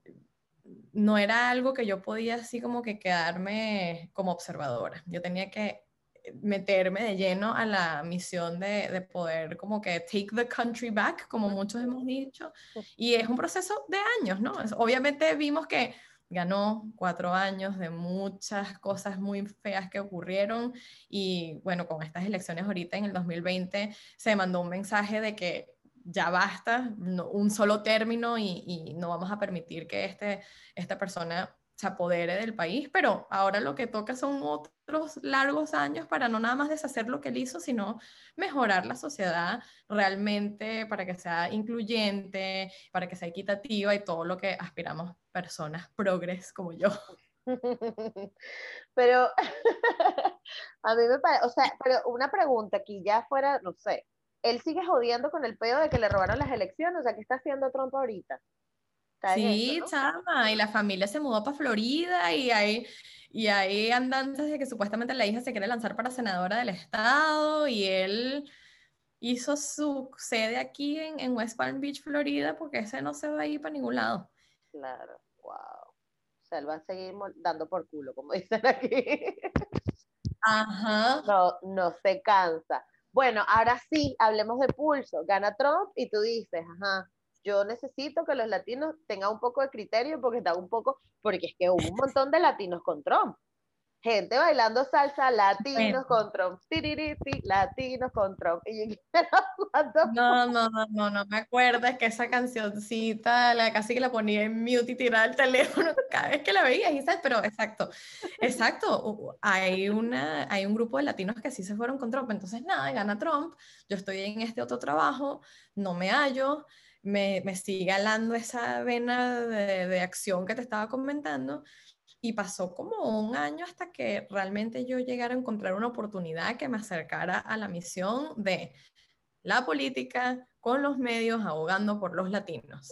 no era algo que yo podía así como que quedarme como observadora. Yo tenía que meterme de lleno a la misión de, de, poder como que take the country back, como muchos hemos dicho, y es un proceso de años, ¿no? obviamente vimos que ganó cuatro años de muchas cosas muy feas que ocurrieron y bueno, con estas elecciones ahorita en el 2020 se mandó un mensaje de que ya basta, un solo término y, y, no vamos a permitir que este, esta persona se apodere del país, pero ahora lo que toca son otros largos años para no nada más deshacer lo que él hizo, sino mejorar la sociedad realmente para que sea incluyente, para que sea equitativa y todo lo que aspiramos personas progres como yo. Pero a mí me parece, o sea, pero una pregunta aquí ya fuera, no sé, él sigue jodiendo con el pedo de que le robaron las elecciones, o sea, ¿qué está haciendo Trump ahorita? Sí, chama, y la familia se mudó para Florida y hay, y hay andantes de que supuestamente la hija se quiere lanzar para senadora del estado y él hizo su sede aquí en, en West Palm Beach, Florida, porque ese no se va a ir para ningún lado. Claro, wow. O sea, él va a seguir dando por culo, como dicen aquí. Ajá. No, no se cansa. Bueno, ahora sí, hablemos de pulso. Gana Trump y tú dices, ajá, yo necesito que los latinos tengan un poco de criterio porque está un poco, porque es que hubo un montón de latinos con Trump. Gente bailando salsa, latinos con Trump, latinos con Trump. Y no, no, no, no, no me acuerdas que esa cancioncita, la, casi que la ponía en mute y tiraba el teléfono cada vez que la veía, pero exacto, exacto, hay, una, hay un grupo de latinos que sí se fueron con Trump, entonces nada, gana Trump, yo estoy en este otro trabajo, no me hallo, me, me sigue alando esa vena de, de, acción que te estaba comentando. Y pasó como un año hasta que realmente yo llegara a encontrar una oportunidad que me acercara a la misión de la política con los medios abogando por los latinos.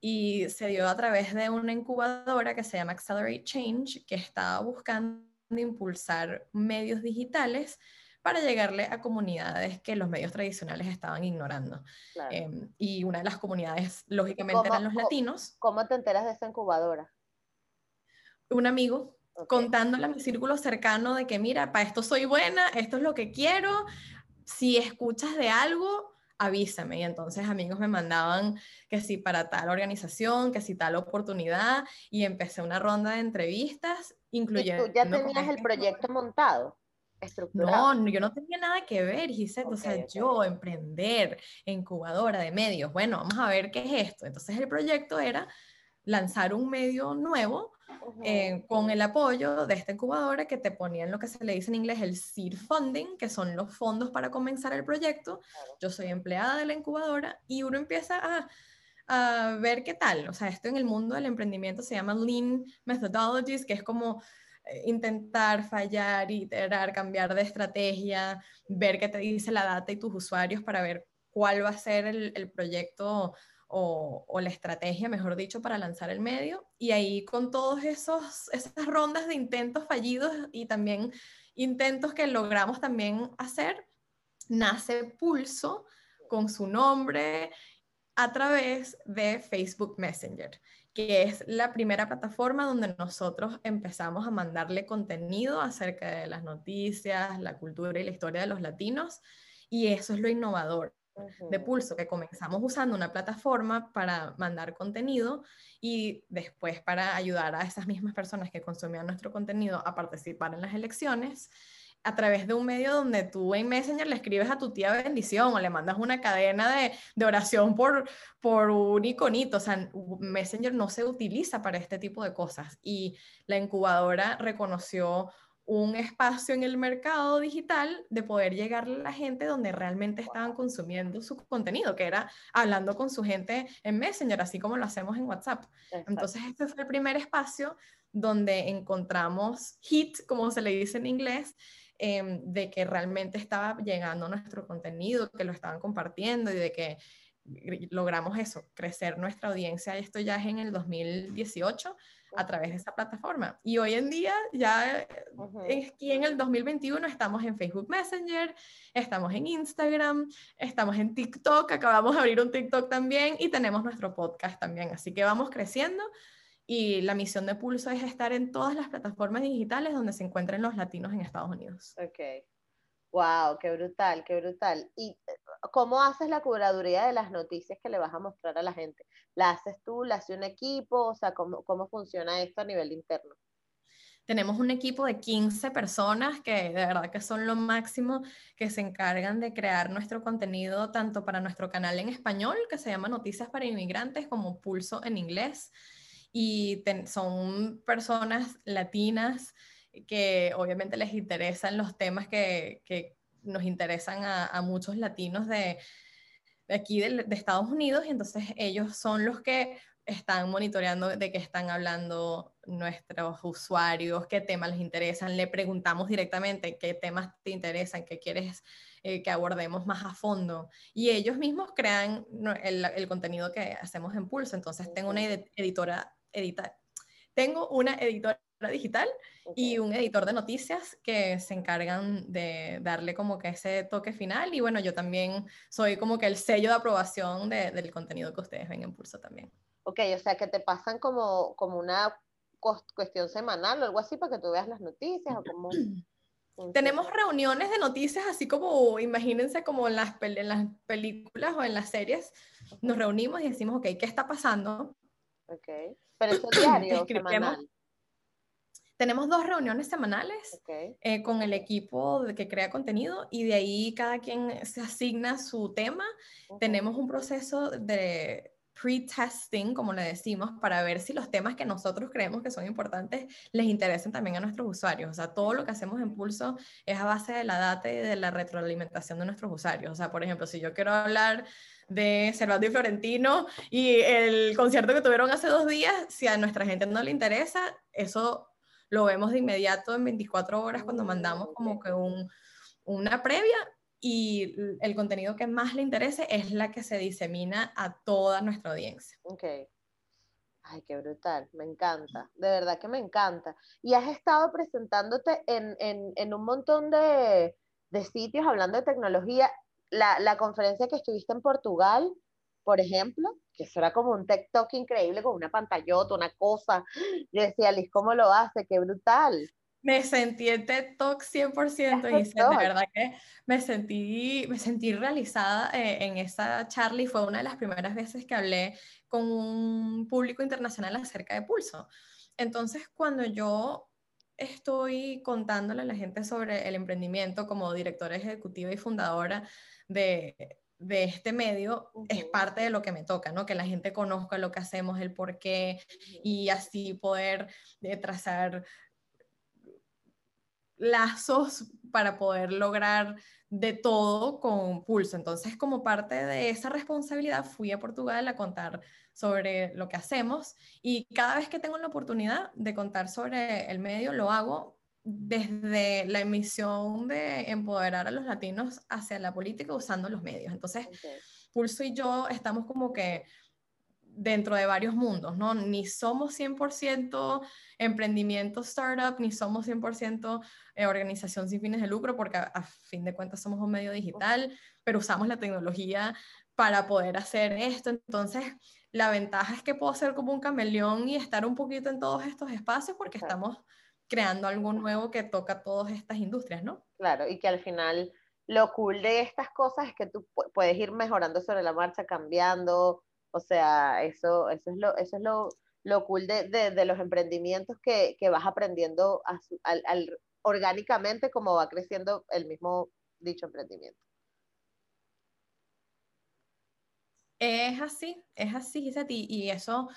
Y se dio a través de una incubadora que se llama Accelerate Change, que estaba buscando impulsar medios digitales para llegarle a comunidades que los medios tradicionales estaban ignorando. Em, y una de las comunidades, lógicamente, eran los latinos. ¿Cómo te enteras de esa incubadora? Un amigo contándole a mi círculo cercano de que, mira, para esto soy buena, esto es lo que quiero, si escuchas de algo, avísame. Y entonces amigos me mandaban que si para tal organización, que si tal oportunidad, y empecé una ronda de entrevistas, incluyendo... ¿Y tú ya tenías el proyecto montado? No, yo no tenía nada que ver, Gisette. o sea, yo emprender, incubadora de medios. Bueno, vamos a ver qué es esto. Entonces, el proyecto era lanzar un medio nuevo eh, con el apoyo de esta incubadora que te ponían lo que se le dice en inglés el seed funding, que son los fondos para comenzar el proyecto. Yo soy empleada de la incubadora y uno empieza a, a ver qué tal. O sea, esto en el mundo del emprendimiento se llama Lean Methodologies, que es como eh, intentar fallar, iterar, cambiar de estrategia, ver qué te dice la data y tus usuarios para ver cuál va a ser el, proyecto o, la estrategia, mejor dicho, para lanzar el medio. Y ahí con todas esas rondas de intentos fallidos y también intentos que logramos también hacer, nace Pulso con su nombre a través de Facebook Messenger que es la primera plataforma donde nosotros empezamos a mandarle contenido acerca de las noticias, la cultura y la historia de los latinos. Y eso es lo innovador de Pulso, que comenzamos usando una plataforma para mandar contenido y después para ayudar a esas mismas personas que consumían nuestro contenido a participar en las elecciones a través de un medio donde tú en Messenger le escribes a tu tía bendición o le mandas una cadena de, de, oración por, por un iconito. O sea, Messenger no se utiliza para este tipo de cosas. Y la incubadora reconoció un espacio en el mercado digital de poder llegar a la gente donde realmente estaban consumiendo su contenido, que era hablando con su gente en Messenger, así como lo hacemos en WhatsApp. Entonces, este fue el primer espacio donde encontramos hit, como se le dice en inglés, Em, de que realmente estaba llegando nuestro contenido, que lo estaban compartiendo y de que logramos eso, crecer nuestra audiencia. Esto ya es en el 2018 a través de esa plataforma. Y hoy en día, ya aquí en el 2021, estamos en Facebook Messenger, estamos en Instagram, estamos en TikTok, acabamos de abrir un TikTok también y tenemos nuestro podcast también. Así que vamos creciendo y la misión de Pulso es estar en todas las plataformas digitales donde se encuentren los latinos en Estados Unidos. Ok. Wow, qué brutal, qué brutal. ¿Y eh, cómo haces la curaduría de las noticias que le vas a mostrar a la gente? ¿La haces tú? ¿La hace un equipo? O sea, ¿cómo, cómo funciona esto a nivel interno? tenemos un equipo de 15 personas que de verdad que son lo máximo, que se encargan de crear nuestro contenido tanto para nuestro canal en español, que se llama Noticias para Inmigrantes, como Pulso en inglés. Y son personas latinas que obviamente les interesan los temas que, que nos interesan a, a muchos latinos de, de aquí de, de, Estados Unidos y entonces ellos son los que están monitoreando de qué están hablando nuestros usuarios, qué temas les interesan, le preguntamos directamente qué temas te interesan, qué quieres eh, que abordemos más a fondo. Y ellos mismos crean el, el contenido que hacemos en Pulso. Entonces tengo una editora, edita, tengo una editora digital y un editor de noticias que se encargan de darle como que ese toque final y bueno, yo también soy como que el sello de aprobación de, del contenido que ustedes ven en Pulso también. Ok, o sea que te pasan como, como una cuestión semanal o algo así para que tú veas las noticias o como... Tenemos reuniones de noticias, así como, imagínense como en las, en las películas o en las series, nos reunimos y decimos, ok, ¿qué está pasando? Ok, pero eso es diario, semanal. Tenemos dos reuniones semanales okay. eh, con el equipo que crea contenido y de ahí cada quien se asigna su tema. Okay. Tenemos un proceso de pre-testing, como le decimos, para ver si los temas que nosotros creemos que son importantes les interesan también a nuestros usuarios. O sea, todo lo que hacemos en Pulso es a base de la data y de la retroalimentación de nuestros usuarios. O sea, por ejemplo, si yo quiero hablar de Cervantes y Florentino y el concierto que tuvieron hace dos días, si a nuestra gente no le interesa, eso lo vemos de inmediato en 24 horas cuando mandamos como que un, una previa y el contenido que más le interese es la que se disemina a toda nuestra audiencia. Ok. Ay, qué brutal, me encanta, de verdad que me encanta. Y has estado presentándote en, en, en un montón de, de, sitios hablando de tecnología. La, la, conferencia que estuviste en Portugal, por ejemplo, que eso era como un TikTok increíble con una pantallota, una cosa. Yo decía, Liz, ¿cómo lo hace? Qué brutal me sentí en TED Talk 100% y de verdad que me sentí, me sentí realizada eh, en esa charla y fue una de las primeras veces que hablé con un público internacional acerca de pulso. Entonces, cuando yo estoy contándole a la gente sobre el emprendimiento como directora ejecutiva y fundadora de, de este medio uh -huh. es parte de lo que me toca, ¿no? Que la gente conozca lo que hacemos, el por qué y así poder eh, trazar lazos para poder lograr de todo con pulso. Entonces, como parte de esa responsabilidad, fui a Portugal a contar sobre lo que hacemos y cada vez que tengo la oportunidad de contar sobre el medio, lo hago desde la emisión de empoderar a los latinos hacia la política usando los medios. Entonces, okay. Pulso y yo estamos como que dentro de varios mundos, ¿no? Ni somos 100% emprendimiento startup, ni somos 100% eh, organización sin fines de lucro, porque a, a, fin de cuentas somos un medio digital, pero usamos la tecnología para poder hacer esto. Entonces, la ventaja es que puedo ser como un cameleón y estar un poquito en todos estos espacios porque estamos creando algo nuevo que toca todas estas industrias, ¿no? Claro, y que al final lo cool de estas cosas es que tú puedes ir mejorando sobre la marcha, cambiando, o sea, eso, eso es lo, eso es lo, lo cool de, de, de los emprendimientos que, que vas aprendiendo a su, al, al, orgánicamente como va creciendo el mismo dicho emprendimiento. Es así, es así, Gisati, y eso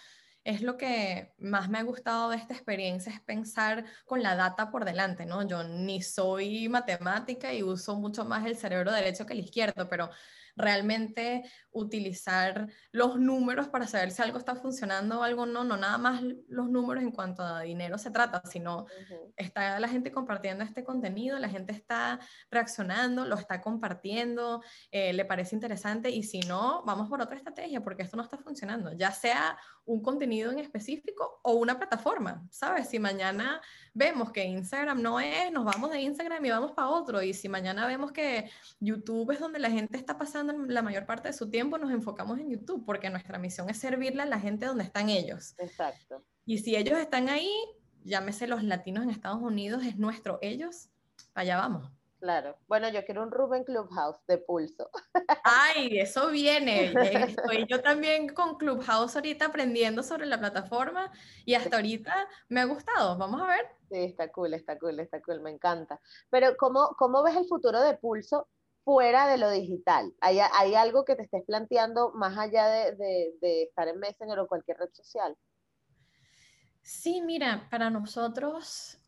es lo que más me ha gustado de esta experiencia, es pensar con la data por delante, ¿no? Yo ni soy matemática y uso mucho más el cerebro derecho que el izquierdo, pero realmente utilizar los números para saber si algo está funcionando o algo no, no nada más los números en cuanto a dinero se trata, sino uh -huh. está la gente compartiendo este contenido, la gente está reaccionando, lo está compartiendo, eh, le parece interesante y si no, vamos por otra estrategia porque esto no está funcionando, ya sea un contenido en específico o una plataforma, ¿sabes? Si mañana vemos que Instagram no es, nos vamos de Instagram y vamos para otro y si mañana vemos que YouTube es donde la gente está pasando la mayor parte de su tiempo, nos enfocamos en YouTube, porque nuestra misión es servirle a la gente donde están ellos. Exacto. Y si ellos están ahí, llámese los latinos en Estados Unidos, es nuestro ellos, allá vamos. Claro. Bueno, yo quiero un Ruben Clubhouse de pulso. Ay, eso viene. Estoy yo también con Clubhouse ahorita aprendiendo sobre la plataforma y hasta ahorita me ha gustado. Vamos a ver. Sí, está cool, está cool, está cool, me encanta. Pero ¿cómo, cómo ves el futuro de pulso fuera de lo digital? ¿Hay, hay algo que te estés planteando más allá de, de, de estar en Messenger o cualquier red social? Sí, mira, para nosotros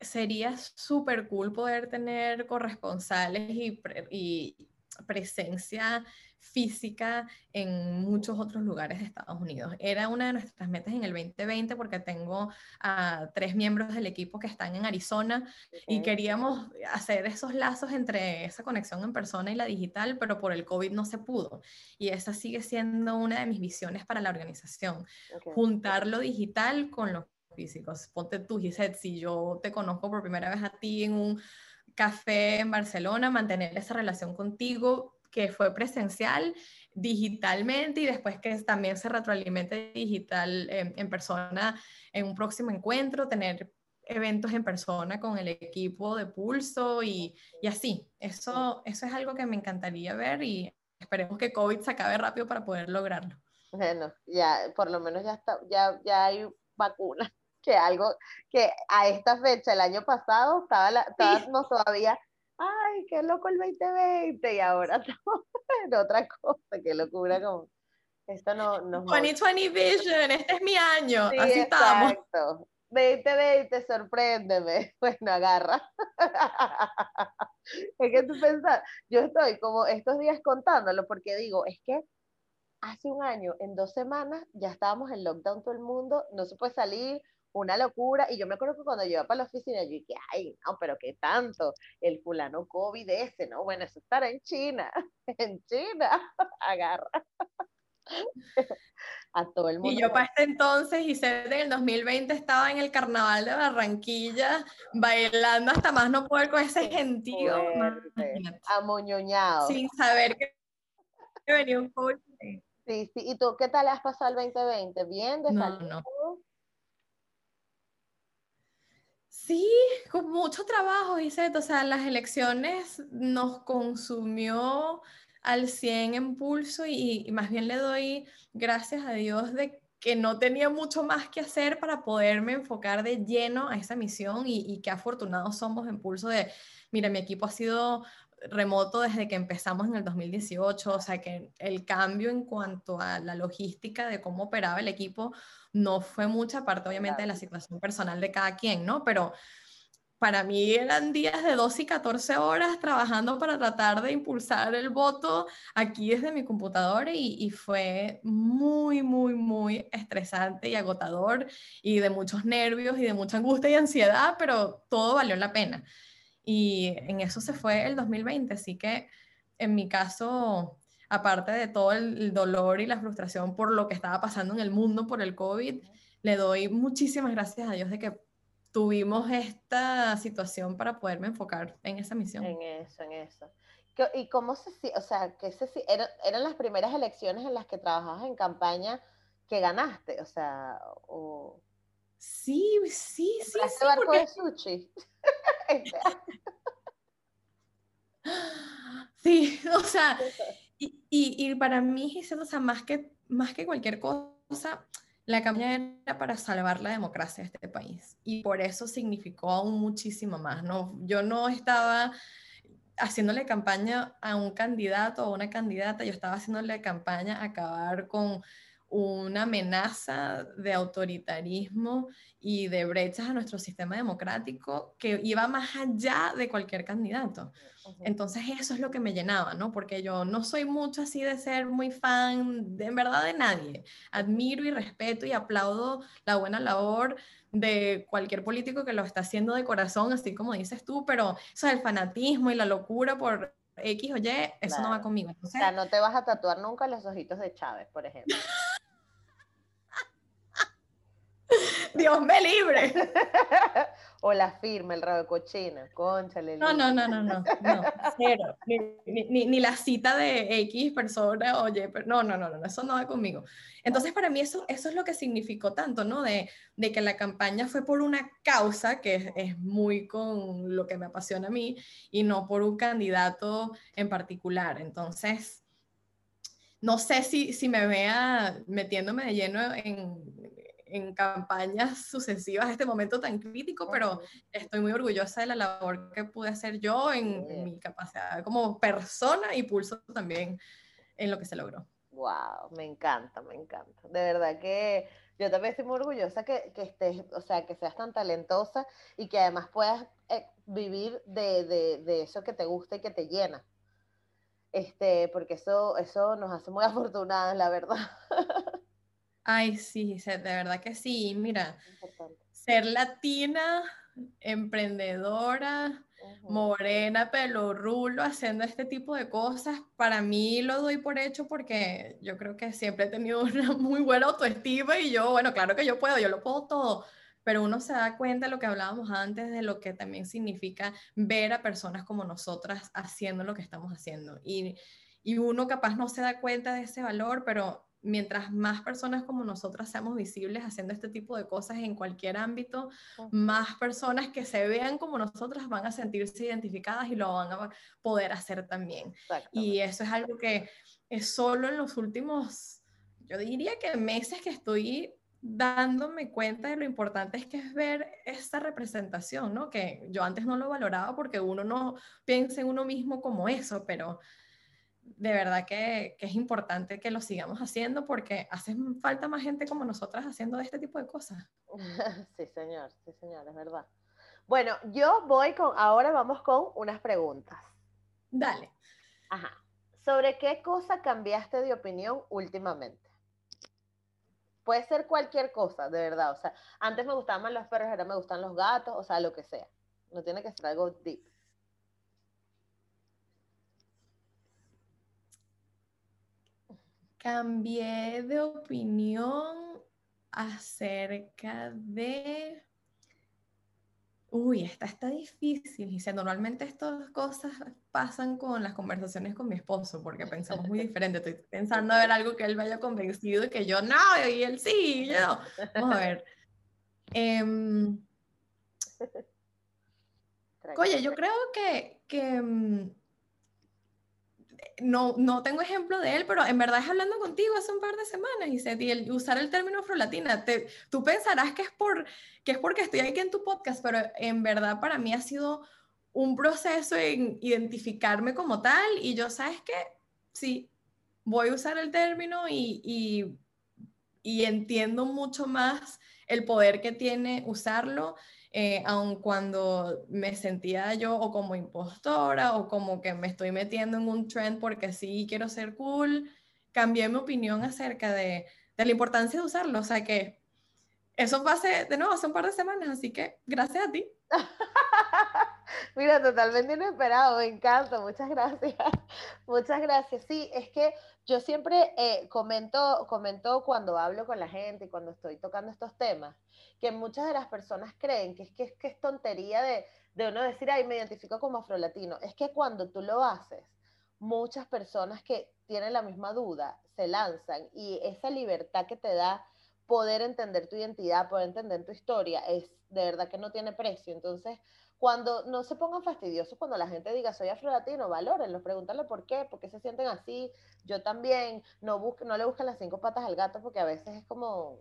sería súper cool poder tener corresponsales y, y, presencia física en muchos otros lugares de Estados Unidos. Era una de nuestras metas en el 2020 porque tengo a tres miembros del equipo que están en Arizona y queríamos hacer esos lazos entre esa conexión en persona y la digital, pero por el COVID no se pudo. Y esa sigue siendo una de mis visiones para la organización, juntar lo digital con lo físicos. Ponte tú, Gisette, si yo te conozco por primera vez a ti en un café en Barcelona, mantener esa relación contigo que fue presencial digitalmente y después que también se retroalimente digital en persona en un próximo encuentro, tener eventos en persona con el equipo de Pulso y, y, así. Eso, eso es algo que me encantaría ver y esperemos que COVID se acabe rápido para poder lograrlo. Bueno, ya por lo menos ya está, ya, ya hay vacuna que algo que a esta fecha, el año pasado, estaba la, estábamos todavía, ay, qué loco el 2020, y ahora estamos en otra cosa, qué locura como... Esto no, no 2020 Vision, este es mi año, sí, así exacto. estamos. 2020, sorpréndeme. Bueno, agarra. es que tú pensás, yo estoy como estos días contándolo porque digo, es que hace un año, en dos semanas, ya estábamos en lockdown todo el mundo, no se puede salir, una locura. Y yo me acuerdo que cuando yo iba para la oficina, yo dije, ay, no, pero qué tanto, el fulano COVID ese, ¿no? Bueno, eso estará en China, en China, agarra. A todo el mundo. Y yo para este entonces, y sé en el 2020 estaba en el carnaval de Barranquilla, bailando hasta más no poder con ese gentío. Amoñoñado. Sin saber que venía un COVID. Sí, sí. ¿Y tú qué tal has pasado el 2020? ¿Bien? ¿De no, no. Sí, con mucho trabajo, Iset. O sea, las elecciones nos consumió al 100 en pulso y, más bien le doy gracias a Dios de que no tenía mucho más que hacer para poderme enfocar de lleno a esa misión y, y qué afortunados somos en pulso de, mira, mi equipo ha sido remoto desde que empezamos en el 2018, o sea que el cambio en cuanto a la logística de cómo operaba el equipo no fue mucha parte obviamente de la situación personal de cada quien, ¿no? Pero para mí eran días de 12 y 14 horas trabajando para tratar de impulsar el voto aquí desde mi computadora y, y, fue muy, muy, muy estresante y agotador y de muchos nervios y de mucha angustia y ansiedad, pero todo valió la pena. Y en eso se fue el 2020, así que en mi caso, aparte de todo el dolor y la frustración por lo que estaba pasando en el mundo por el COVID, le doy muchísimas gracias a Dios de que tuvimos esta situación para poderme enfocar en esa misión. En eso, en eso. ¿Y cómo se, o sea, que se, eran, eran las primeras elecciones en las que trabajabas en campaña que ganaste? O sea, o... Sí, sí, sí. sí barco porque... de sushi. sí, o sea, y, y, para mí, o sea, más que, más que cualquier cosa, la campaña era para salvar la democracia de este país. Y por eso significó aún muchísimo más. ¿no? Yo no estaba haciéndole campaña a un candidato o una candidata, yo estaba haciéndole campaña a acabar con una amenaza de autoritarismo y de brechas a nuestro sistema democrático que iba más allá de cualquier candidato. Entonces eso es lo que me llenaba, ¿no? Porque yo no soy mucho así de ser muy fan, de, en verdad, de nadie. Admiro y respeto y aplaudo la buena labor de cualquier político que lo está haciendo de corazón, así como dices tú, pero eso del fanatismo y la locura por X o Y, eso claro. no va conmigo. Entonces, o sea, no te vas a tatuar nunca los ojitos de Chávez, por ejemplo. Dios me libre. o la firma, el rabo de cochino, conchale. No, no, no, no, no, no, cero. Ni, ni, ni, la cita de X persona, oye, pero no, no, no, no, eso no va conmigo. Entonces, para mí eso, eso es lo que significó tanto, ¿no? De, de que la campaña fue por una causa que es, es, muy con lo que me apasiona a mí y no por un candidato en particular. Entonces, no sé si, si me vea metiéndome de lleno en, en campañas sucesivas a este momento tan crítico, pero estoy muy orgullosa de la labor que pude hacer yo en, mi capacidad como persona y pulso también en lo que se logró. Wow, me encanta, me encanta. De verdad que yo también estoy muy orgullosa que, que estés, o sea, que seas tan talentosa y que además puedas eh, vivir de, de, de, eso que te gusta y que te llena. Este, porque eso, eso nos hace muy afortunadas, la verdad. Ay, sí, de verdad que sí. Mira, ser latina, emprendedora, morena, pelo rulo, haciendo este tipo de cosas, para mí lo doy por hecho porque yo creo que siempre he tenido una muy buena autoestima y yo, bueno, claro que yo puedo, yo lo puedo todo, pero uno se da cuenta de lo que hablábamos antes, de lo que también significa ver a personas como nosotras haciendo lo que estamos haciendo. Y, y uno capaz no se da cuenta de ese valor, pero mientras más personas como nosotras seamos visibles haciendo este tipo de cosas en cualquier ámbito, más personas que se vean como nosotras van a sentirse identificadas y lo van a poder hacer también. Y eso es algo que es solo en los últimos, yo diría que meses que estoy dándome cuenta de lo importante es que es ver esta representación, ¿no? Que yo antes no lo valoraba porque uno no piensa en uno mismo como eso, pero de verdad que, es importante que lo sigamos haciendo porque hace falta más gente como nosotras haciendo este tipo de cosas. Sí, señor, sí, señor, es verdad. Bueno, yo voy con, ahora vamos con unas preguntas. Dale. Ajá. ¿Sobre qué cosa cambiaste de opinión últimamente? Puede ser cualquier cosa, de verdad. O sea, antes me gustaban los perros, ahora me gustan los gatos, o sea, lo que sea. No tiene que ser algo deep. Cambié de opinión acerca de... Uy, esta está difícil. Dice, normalmente estas cosas pasan con las conversaciones con mi esposo, porque pensamos muy diferente. Estoy pensando a ver algo que él me haya convencido y que yo no, y él sí, y yo Vamos a ver. Em, oye, yo creo que, que mm, no, no tengo ejemplo de él, pero en verdad es hablando contigo hace un par de semanas y, se, usar el término afrolatina. Te, tú pensarás que es, por, que es porque estoy aquí en tu podcast, pero en verdad para mí ha sido un proceso en identificarme como tal y yo, ¿sabes qué? Sí, voy a usar el término y, y, y entiendo mucho más el poder que tiene usarlo eh, aun cuando me sentía yo o como impostora o como que me estoy metiendo en un trend porque sí quiero ser cool, cambié mi opinión acerca de, la importancia de usarlo. O sea que eso pase de nuevo hace un par de semanas, así que gracias a ti. Mira, totalmente inesperado, me encanta, muchas gracias. Muchas gracias. Sí, es que yo siempre eh, comento, comento cuando hablo con la gente y cuando estoy tocando estos temas, que muchas de las personas creen que es que es, que es tontería de, de uno decir, ay, me identifico como afrolatino. Es que cuando tú lo haces, muchas personas que tienen la misma duda se lanzan y esa libertad que te da poder entender tu identidad, poder entender tu historia, es de verdad que no tiene precio. Entonces, cuando no se pongan fastidiosos, cuando la gente diga soy afrolatino, valórenlo, pregúntale por qué, por qué se sienten así. Yo también, no, busque, no le busquen las cinco patas al gato porque a veces es como,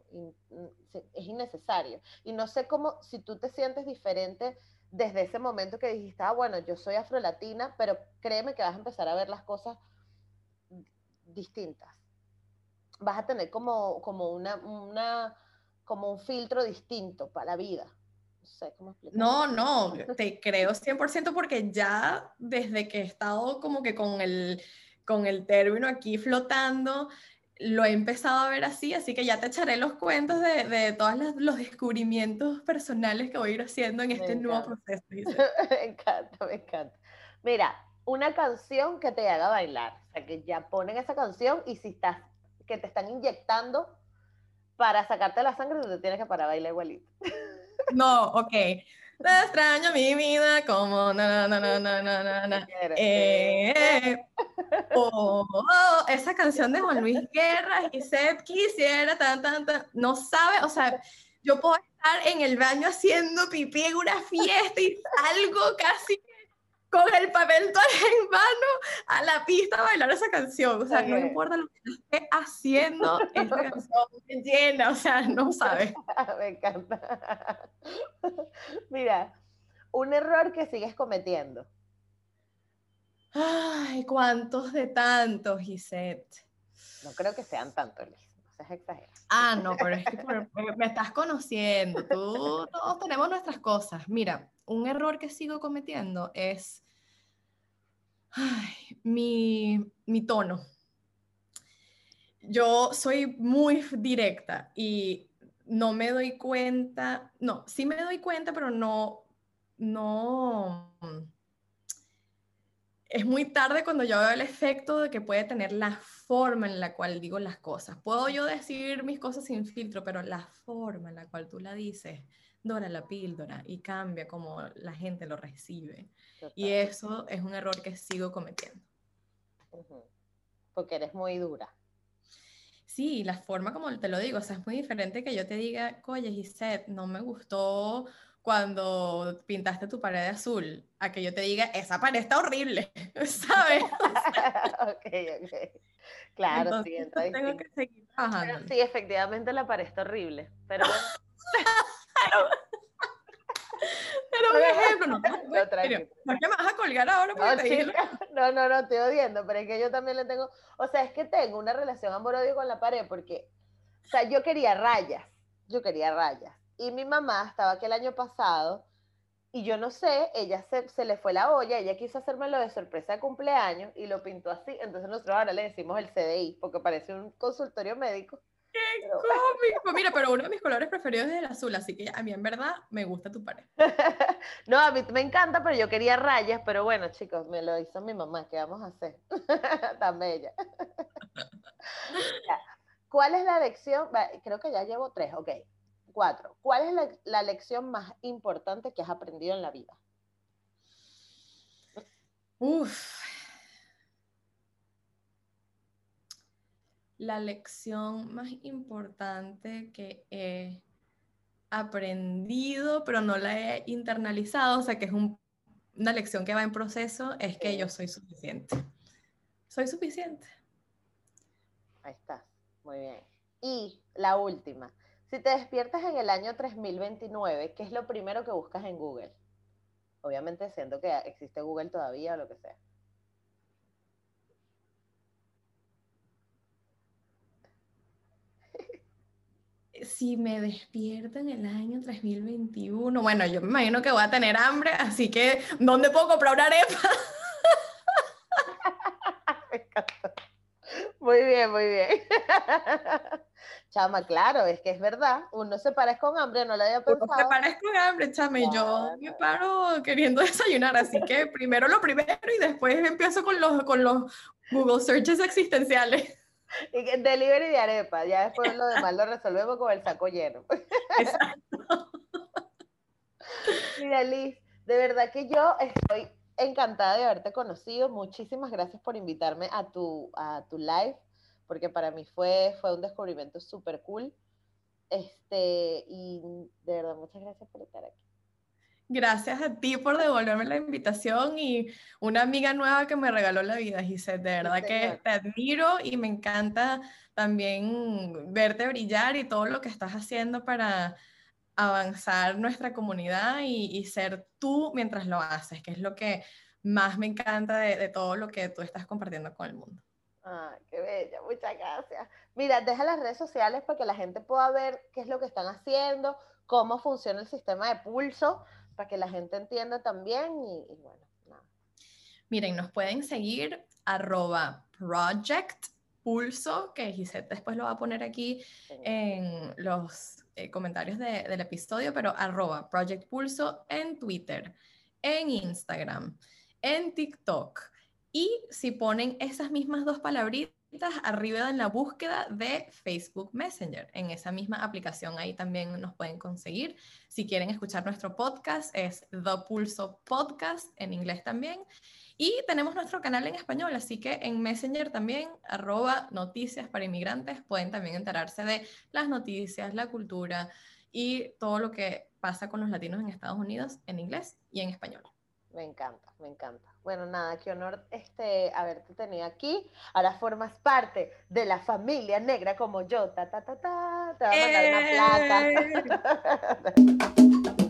es innecesario. Y no sé cómo, si tú te sientes diferente desde ese momento que dijiste, ah, bueno, yo soy afrolatina, pero créeme que vas a empezar a ver las cosas distintas. Vas a tener como, como, una, una, como un filtro distinto para la vida no, no, te creo 100% porque ya desde que he estado como que con el, con el término aquí flotando, lo he empezado a ver así, así que ya te echaré los cuentos de, de todos los, descubrimientos personales que voy a ir haciendo en este nuevo proceso. me encanta, me encanta. Mira, una canción que te haga bailar, o sea, que ya ponen esa canción y si estás, que te están inyectando para sacarte la sangre, te tienes que parar a bailar igualito. No, ok. Te extraño mi vida como na na na na na na na. Eh, eh. Oh, oh, esa canción de Juan Luis Guerra y Seth quisiera tan tan tan no sabe, o sea, yo puedo estar en el baño haciendo pipí en una fiesta y salgo casi con el papel todo en mano a la pista a bailar esa canción. O sea, no importa lo que esté haciendo, esa canción me llena, o sea, no sabes. me encanta. Mira, un error que sigues cometiendo. Ay, cuántos de tantos, Gisette. No creo que sean tantos, Liz. No seas exagerada. Ah, no, pero es que me estás conociendo. Tú, todos tenemos nuestras cosas. Mira, un error que sigo cometiendo es mi, mi tono. Yo soy muy directa y no me doy cuenta, no, sí me doy cuenta, pero no, no, es muy tarde cuando yo veo el efecto de que puede tener la forma en la cual digo las cosas. Puedo yo decir mis cosas sin filtro, pero la forma en la cual tú la dices, dora la píldora y cambia como la gente lo recibe. Y eso es un error que sigo cometiendo. Porque eres muy dura. Sí, la forma como te lo digo, o sea, es muy diferente que yo te diga, oye, Gisette, no me gustó cuando pintaste tu pared de azul, a que yo te diga, esa pared está horrible, ¿sabes? ok, ok. Claro, sí, entonces tengo que seguir trabajando. sí, efectivamente la pared está horrible, pero Un ejemplo, no, me vas a colgar ahora? No, no, no, estoy odiando, pero es que yo también le tengo, o sea, es que tengo una relación amor-odio con la pared porque, o sea, yo quería rayas, yo quería rayas. Y mi mamá estaba aquí el año pasado y yo no sé, ella se, se le fue la olla, ella quiso hacérmelo de sorpresa de cumpleaños y lo pintó así. Entonces nosotros ahora le decimos el CDI porque parece un consultorio médico. ¡Qué cómico! Mira, pero uno de mis colores preferidos es el azul, así que a mí en verdad me gusta tu pared. no, a mí me encanta, pero yo quería rayas, pero bueno, chicos, me lo hizo mi mamá, ¿qué vamos a hacer? Tan bella. ¿Cuál es la lección? Creo que ya llevo tres, ok. Cuatro. ¿Cuál es la, la lección más importante que has aprendido en la vida? Uf, la lección más importante que he aprendido, pero no la he internalizado, o sea que es una lección que va en proceso, es que yo soy suficiente. Soy suficiente. Ahí está, muy bien. Y la última, si te despiertas en el año 3029, ¿qué es lo primero que buscas en Google? Obviamente siendo que existe Google todavía o lo que sea. Si me despierto en el año 3021, bueno, yo me imagino que voy a tener hambre, así que ¿dónde puedo comprar una arepa? Muy bien, muy bien. Chama, claro, es que es verdad. Uno se parece con hambre, no lo había pensado. Uno se parece con hambre, chama, y yo me paro queriendo desayunar, así que primero lo primero y después empiezo con los, con los Google searches existenciales. Y delivery de arepa, ya después lo demás lo resolvemos con el saco lleno. Exacto. Mira, Liz, de verdad que yo estoy encantada de haberte conocido. Muchísimas gracias por invitarme a tu, a tu live, porque para mí fue, fue un descubrimiento súper cool. Este, y de verdad, muchas gracias por estar aquí. Gracias a ti por devolverme la invitación y una amiga nueva que me regaló la vida, Gisette. De verdad que te admiro y me encanta también verte brillar y todo lo que estás haciendo para avanzar nuestra comunidad y, ser tú mientras lo haces, que es lo que más me encanta de, de todo lo que tú estás compartiendo con el mundo. Ah, qué bella, muchas gracias. Mira, deja las redes sociales para que la gente pueda ver qué es lo que están haciendo, cómo funciona el sistema de pulso, para que la gente entienda también y, bueno, nada. Miren, nos pueden seguir arroba project pulso, que Gisette después lo va a poner aquí en los eh, comentarios del episodio, pero arroba project pulso en Twitter, en Instagram, en TikTok. Y si ponen esas mismas dos palabritas, arriba en la búsqueda de Facebook Messenger. En esa misma aplicación ahí también nos pueden conseguir. Si quieren escuchar nuestro podcast es The Pulso Podcast en inglés también. Y tenemos nuestro canal en español, así que en Messenger también, arroba noticias para inmigrantes, pueden también enterarse de las noticias, la cultura y todo lo que pasa con los latinos en Estados Unidos en inglés y en español. Me encanta, me encanta. Bueno, nada, qué honor este, haberte tenido aquí. Ahora formas parte de la familia negra como yo. Ta, ta, ta, ta. Te voy a mandar una placa.